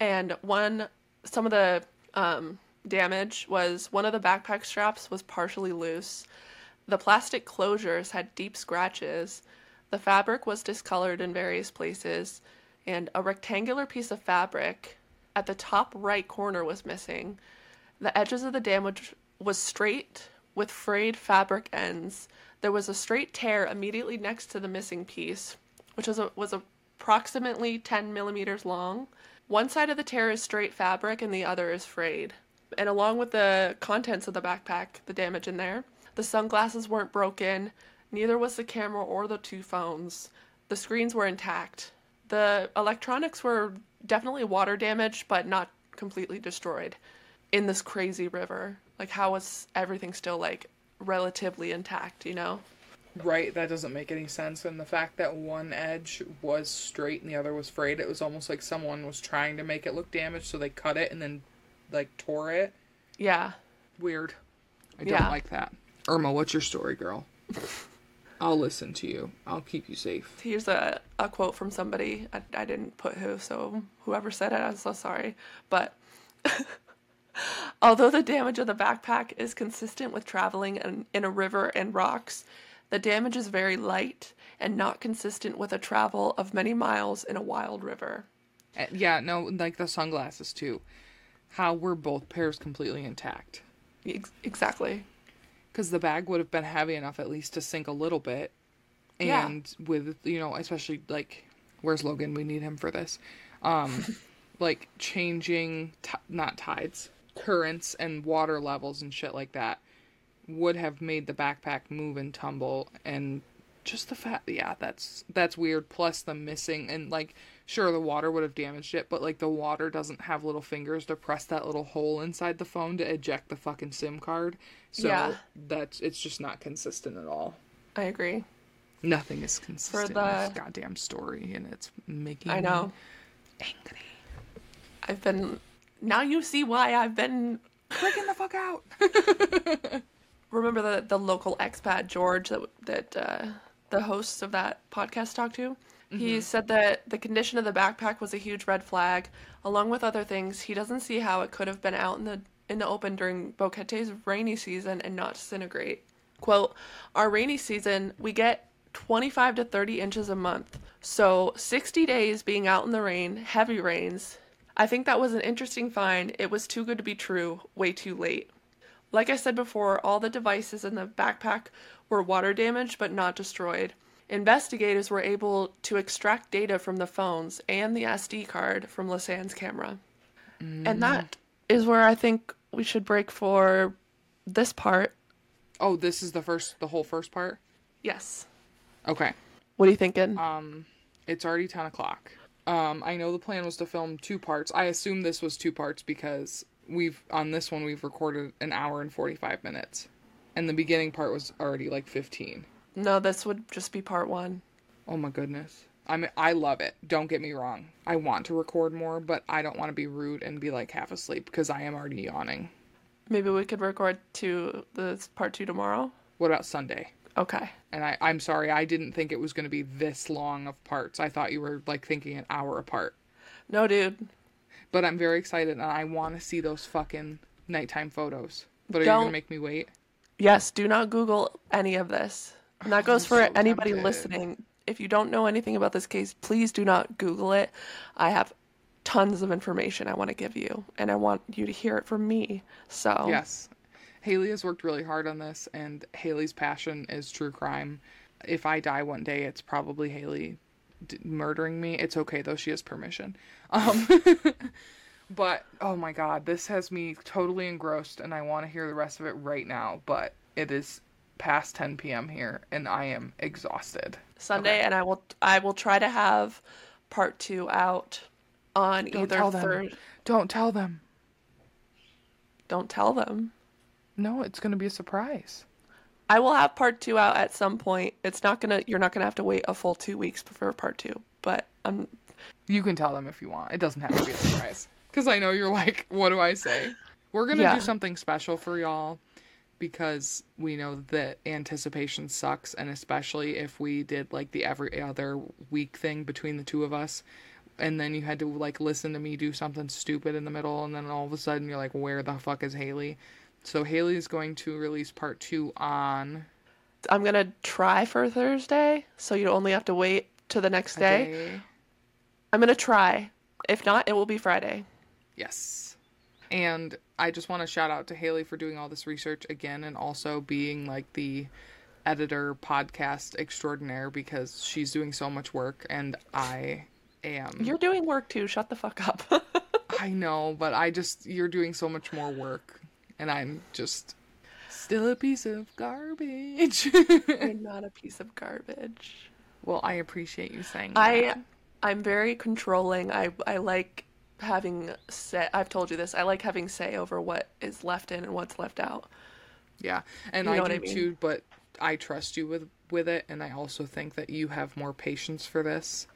And one, some of the um, damage was one of the backpack straps was partially loose. The plastic closures had deep scratches. The fabric was discolored in various places, and a rectangular piece of fabric at the top right corner was missing. The edges of the damage was straight with frayed fabric ends there was a straight tear immediately next to the missing piece, which was a, was approximately 10 millimeters long. One side of the tear is straight fabric and the other is frayed. And along with the contents of the backpack, the damage in there, the sunglasses weren't broken, neither was the camera or the two phones. The screens were intact. The electronics were definitely water damaged, but not completely destroyed in this crazy river. Like, how was everything still, like, relatively intact, you know? Right, that doesn't make any sense. And the fact that one edge was straight and the other was frayed, it was almost like someone was trying to make it look damaged, so they cut it and then, like, tore it. Yeah. Weird. I don't Yeah. like that. Irma, what's your story, girl? I'll listen to you. I'll keep you safe. Here's a, a quote from somebody. I, I didn't put who, so whoever said it, I'm so sorry. But although the damage of the backpack is consistent with traveling in, in a river and rocks, the damage is very light and not consistent with a travel of many miles in a wild river. Uh, Yeah, no, like the sunglasses too. How were both pairs completely intact? Ex- exactly. Because the bag would have been heavy enough at least to sink a little bit. Yeah. And with, you know, especially like, where's Logan? We need him for this. Um, like changing, t- not tides, currents and water levels and shit like that would have made the backpack move and tumble. And just the fact, yeah, that's, that's weird. Plus the missing, and like, sure, the water would have damaged it, but like the water doesn't have little fingers to press that little hole inside the phone to eject the fucking SIM card. So Yeah. that's, it's just not consistent at all. I agree. Nothing is consistent this the- goddamn story, and it's making I know. me angry. I've been. Now you see why I've been Freaking the fuck out. remember the the local expat George that that uh, the hosts of that podcast talked to. He said that the condition of the backpack was a huge red flag, along with other things. He doesn't see how it could have been out in the in the open during Boquete's rainy season and not disintegrate. Quote, our rainy season, we get 25 to 30 inches a month. So 60 days being out in the rain, heavy rains. I think that was an interesting find. It was too good to be true, way too late. Like I said before, all the devices in the backpack were water damaged but not destroyed. Investigators were able to extract data from the phones and the SD card from Lisanne's camera. And that is where I think we should break for this part. Oh, this is the first, the whole first part? Yes. Okay. What are you thinking? Um, it's already 10 o'clock. Um, I know the plan was to film two parts. I assume this was two parts because we've, on this one, we've recorded an hour and 45 minutes. And the beginning part was already like 15. no, this would just be part one. Oh my goodness. I mean, I love it. Don't get me wrong. I want to record more, but I don't want to be rude and be like half asleep because I am already yawning. Maybe we could record to this part two tomorrow. What about Sunday? Okay. And I, I'm sorry, I didn't think it was going to be this long of parts. I thought you were like thinking an hour apart. No, dude. But I'm very excited and I want to see those fucking nighttime photos. But are you going to make me wait? Yes, do not Google any of this. And that goes for so anybody tempted. listening. If you don't know anything about this case, please do not Google it. I have tons of information I want to give you, and I want you to hear it from me. So, Yes. Haley has worked really hard on this, and Haley's passion is true crime. If I die one day, it's probably Haley d- murdering me. It's okay though; she has permission. Um, but oh my god, this has me totally engrossed, and I want to hear the rest of it right now. But it is past 10 p.m. here, and I am exhausted. Sunday, and I will I will try to have part two out on Don't either tell them. third. Don't tell them. Don't tell them. No, it's gonna be a surprise. I will have part two out at some point. It's not gonna. You're not gonna have to wait a full two weeks for part two. But I'm. You can tell them if you want. It doesn't have to be a surprise. Because I know you're like, what do I say? We're going to Yeah. do something special for y'all because we know that anticipation sucks. And especially if we did like the every other week thing between the two of us. And then you had to like listen to me do something stupid in the middle. And then all of a sudden you're like, where the fuck is Haley? So Haley is going to release part two on I'm gonna try for Thursday, so you only have to wait to the next day. day. I'm gonna try. If not, it will be Friday. Yes. And I just want to shout out to Haley for doing all this research again and also being like the editor podcast extraordinaire because she's doing so much work and I am. You're doing work too. Shut the fuck up. I know, but I just you're doing so much more work and I'm just still a piece of garbage. You're not a piece of garbage. well, I appreciate you saying I that. I, I'm very controlling. I I like having say I've told you this. I like having say over what is left in and what's left out. Yeah, and You I do I mean? too. But I trust you with with it, and I also think that you have more patience for this.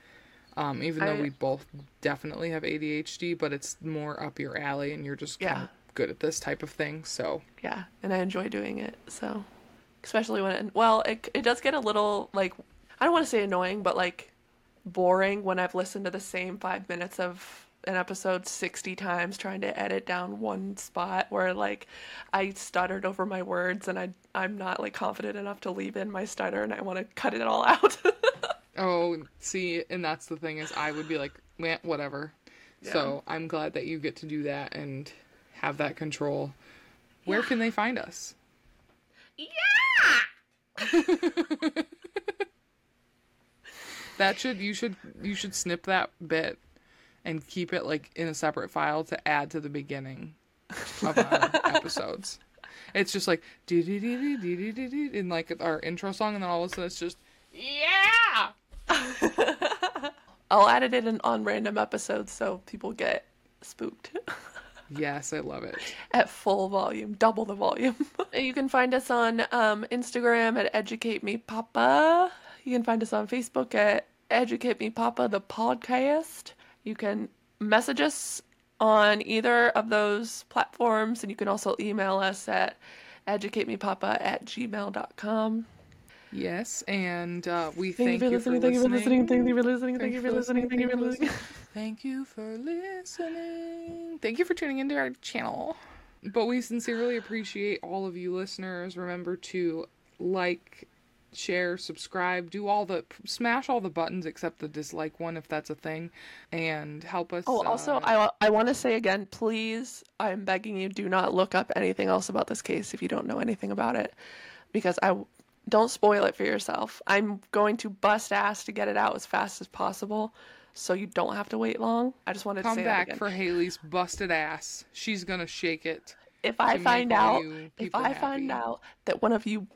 Um, even though I- we both definitely have ADHD, but it's more up your alley, and you're just kind Yeah. of good at this type of thing. So Yeah, and I enjoy doing it. So, especially when it, well, it it does get a little like I don't want to say annoying, but like boring when I've listened to the same 5 minutes of an episode 60 times trying to edit down one spot where like I stuttered over my words and I I'm not like confident enough to leave in my stutter and I want to cut it all out. Oh, see, and that's the thing is, I would be like, "Meh, whatever. So I'm glad that you get to do that and have that control. Where can they find us? Yeah. that should you should you should snip that bit and keep it like in a separate file to add to the beginning of our episodes. It's just like do do do do do do do in like our intro song, and then all of a sudden it's just yeah. I'll add it in on random episodes so people get spooked. Yes, I love it. at full volume, double the volume. you can find us on um, Instagram at Educate Me Papa. You can find us on Facebook at Educate Me Papa, the podcast. You can message us on either of those platforms, and you can also email us at educatemepapa at gmail.com. Yes, and uh, we Thank, thank, you for listening. Thank you for listening. Thank you for listening. Thank you for listening. Thank you for listening. Thank you for listening. Thank you for tuning into our channel. But we sincerely appreciate all of you listeners. Remember to like, share, subscribe, do all the smash all the buttons except the dislike one if that's a thing, and help us. Oh, also, uh, I, I want to say again, please, I'm begging you, do not look up anything else about this case if you don't know anything about it, because I don't spoil it for yourself. I'm going to bust ass to get it out as fast as possible, so you don't have to wait long. I just wanted to come say that back again. for Haley's busted ass. She's gonna shake it. if I find out, if I find out that one of you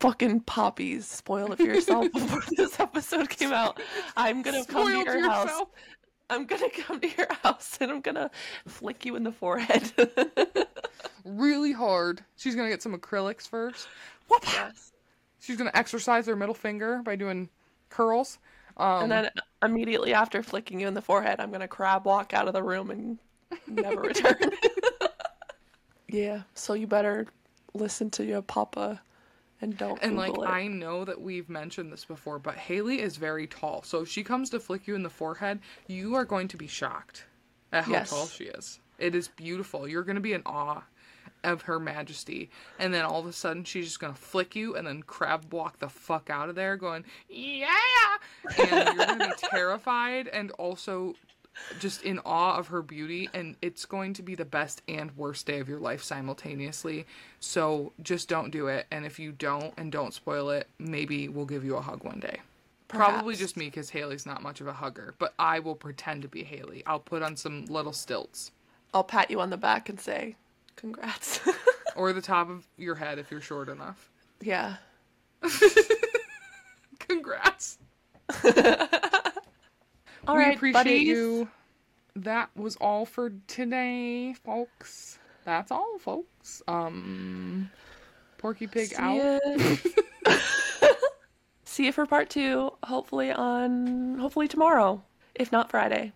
fucking poppies spoiled it for yourself before this episode came out, I'm gonna come to your house. yourself. I'm gonna come to your house and I'm gonna flick you in the forehead. really hard. She's gonna get some acrylics first. What? yes. She's gonna exercise her middle finger by doing curls. Um, And then immediately after flicking you in the forehead, I'm gonna crab walk out of the room and never return. yeah, so you better listen to your papa and don't and like it. I know that we've mentioned this before, but Haley is very tall. So if she comes to flick you in the forehead, you are going to be shocked at how Yes. tall she is. It is beautiful. You're going to be in awe of her majesty. And then all of a sudden she's just going to flick you and then crab walk the fuck out of there going, "Yeah!" And you're to be terrified and also just in awe of her beauty. And it's going to be the best and worst day of your life simultaneously. So just don't do it. And if you don't and don't spoil it maybe we'll give you a hug one day. Probably just me because haley's not much of a hugger but i will pretend to be haley. I'll put on some little stilts. I'll pat you on the back and say, "Congrats." or the top of your head if you're short enough yeah. congrats All we right, appreciate buddies. you that was all for today folks that's all folks um porky pig See out. See you for part two. Hopefully on hopefully tomorrow, if not Friday.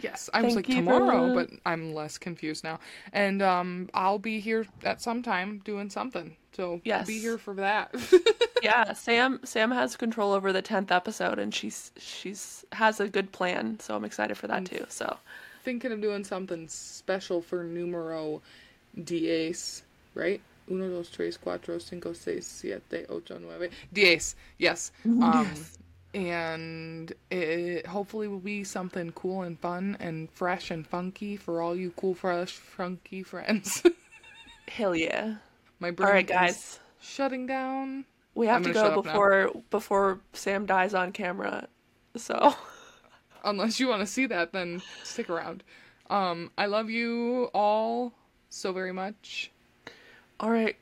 Yes, I was like tomorrow, but I'm less confused now. And um I'll be here at some time doing something. So Yes. be here for that. yeah, Sam Sam has control over the tenth episode, and she's she's has a good plan. So I'm excited for that too. So Thinking of doing something special for numero diez, right? Uno, dos, tres, cuatro, cinco, seis, siete, ocho, nueve. Diez, yes. Um, and it hopefully will be something cool and fun and fresh and funky for all you cool, fresh, funky friends. hell yeah! My brain All right, is guys. shutting down. We have to go before before Sam dies on camera. So Unless you want to see that, then stick around. Um, I love you all so very much. all right.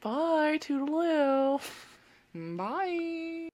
Bye, toodaloo. Bye.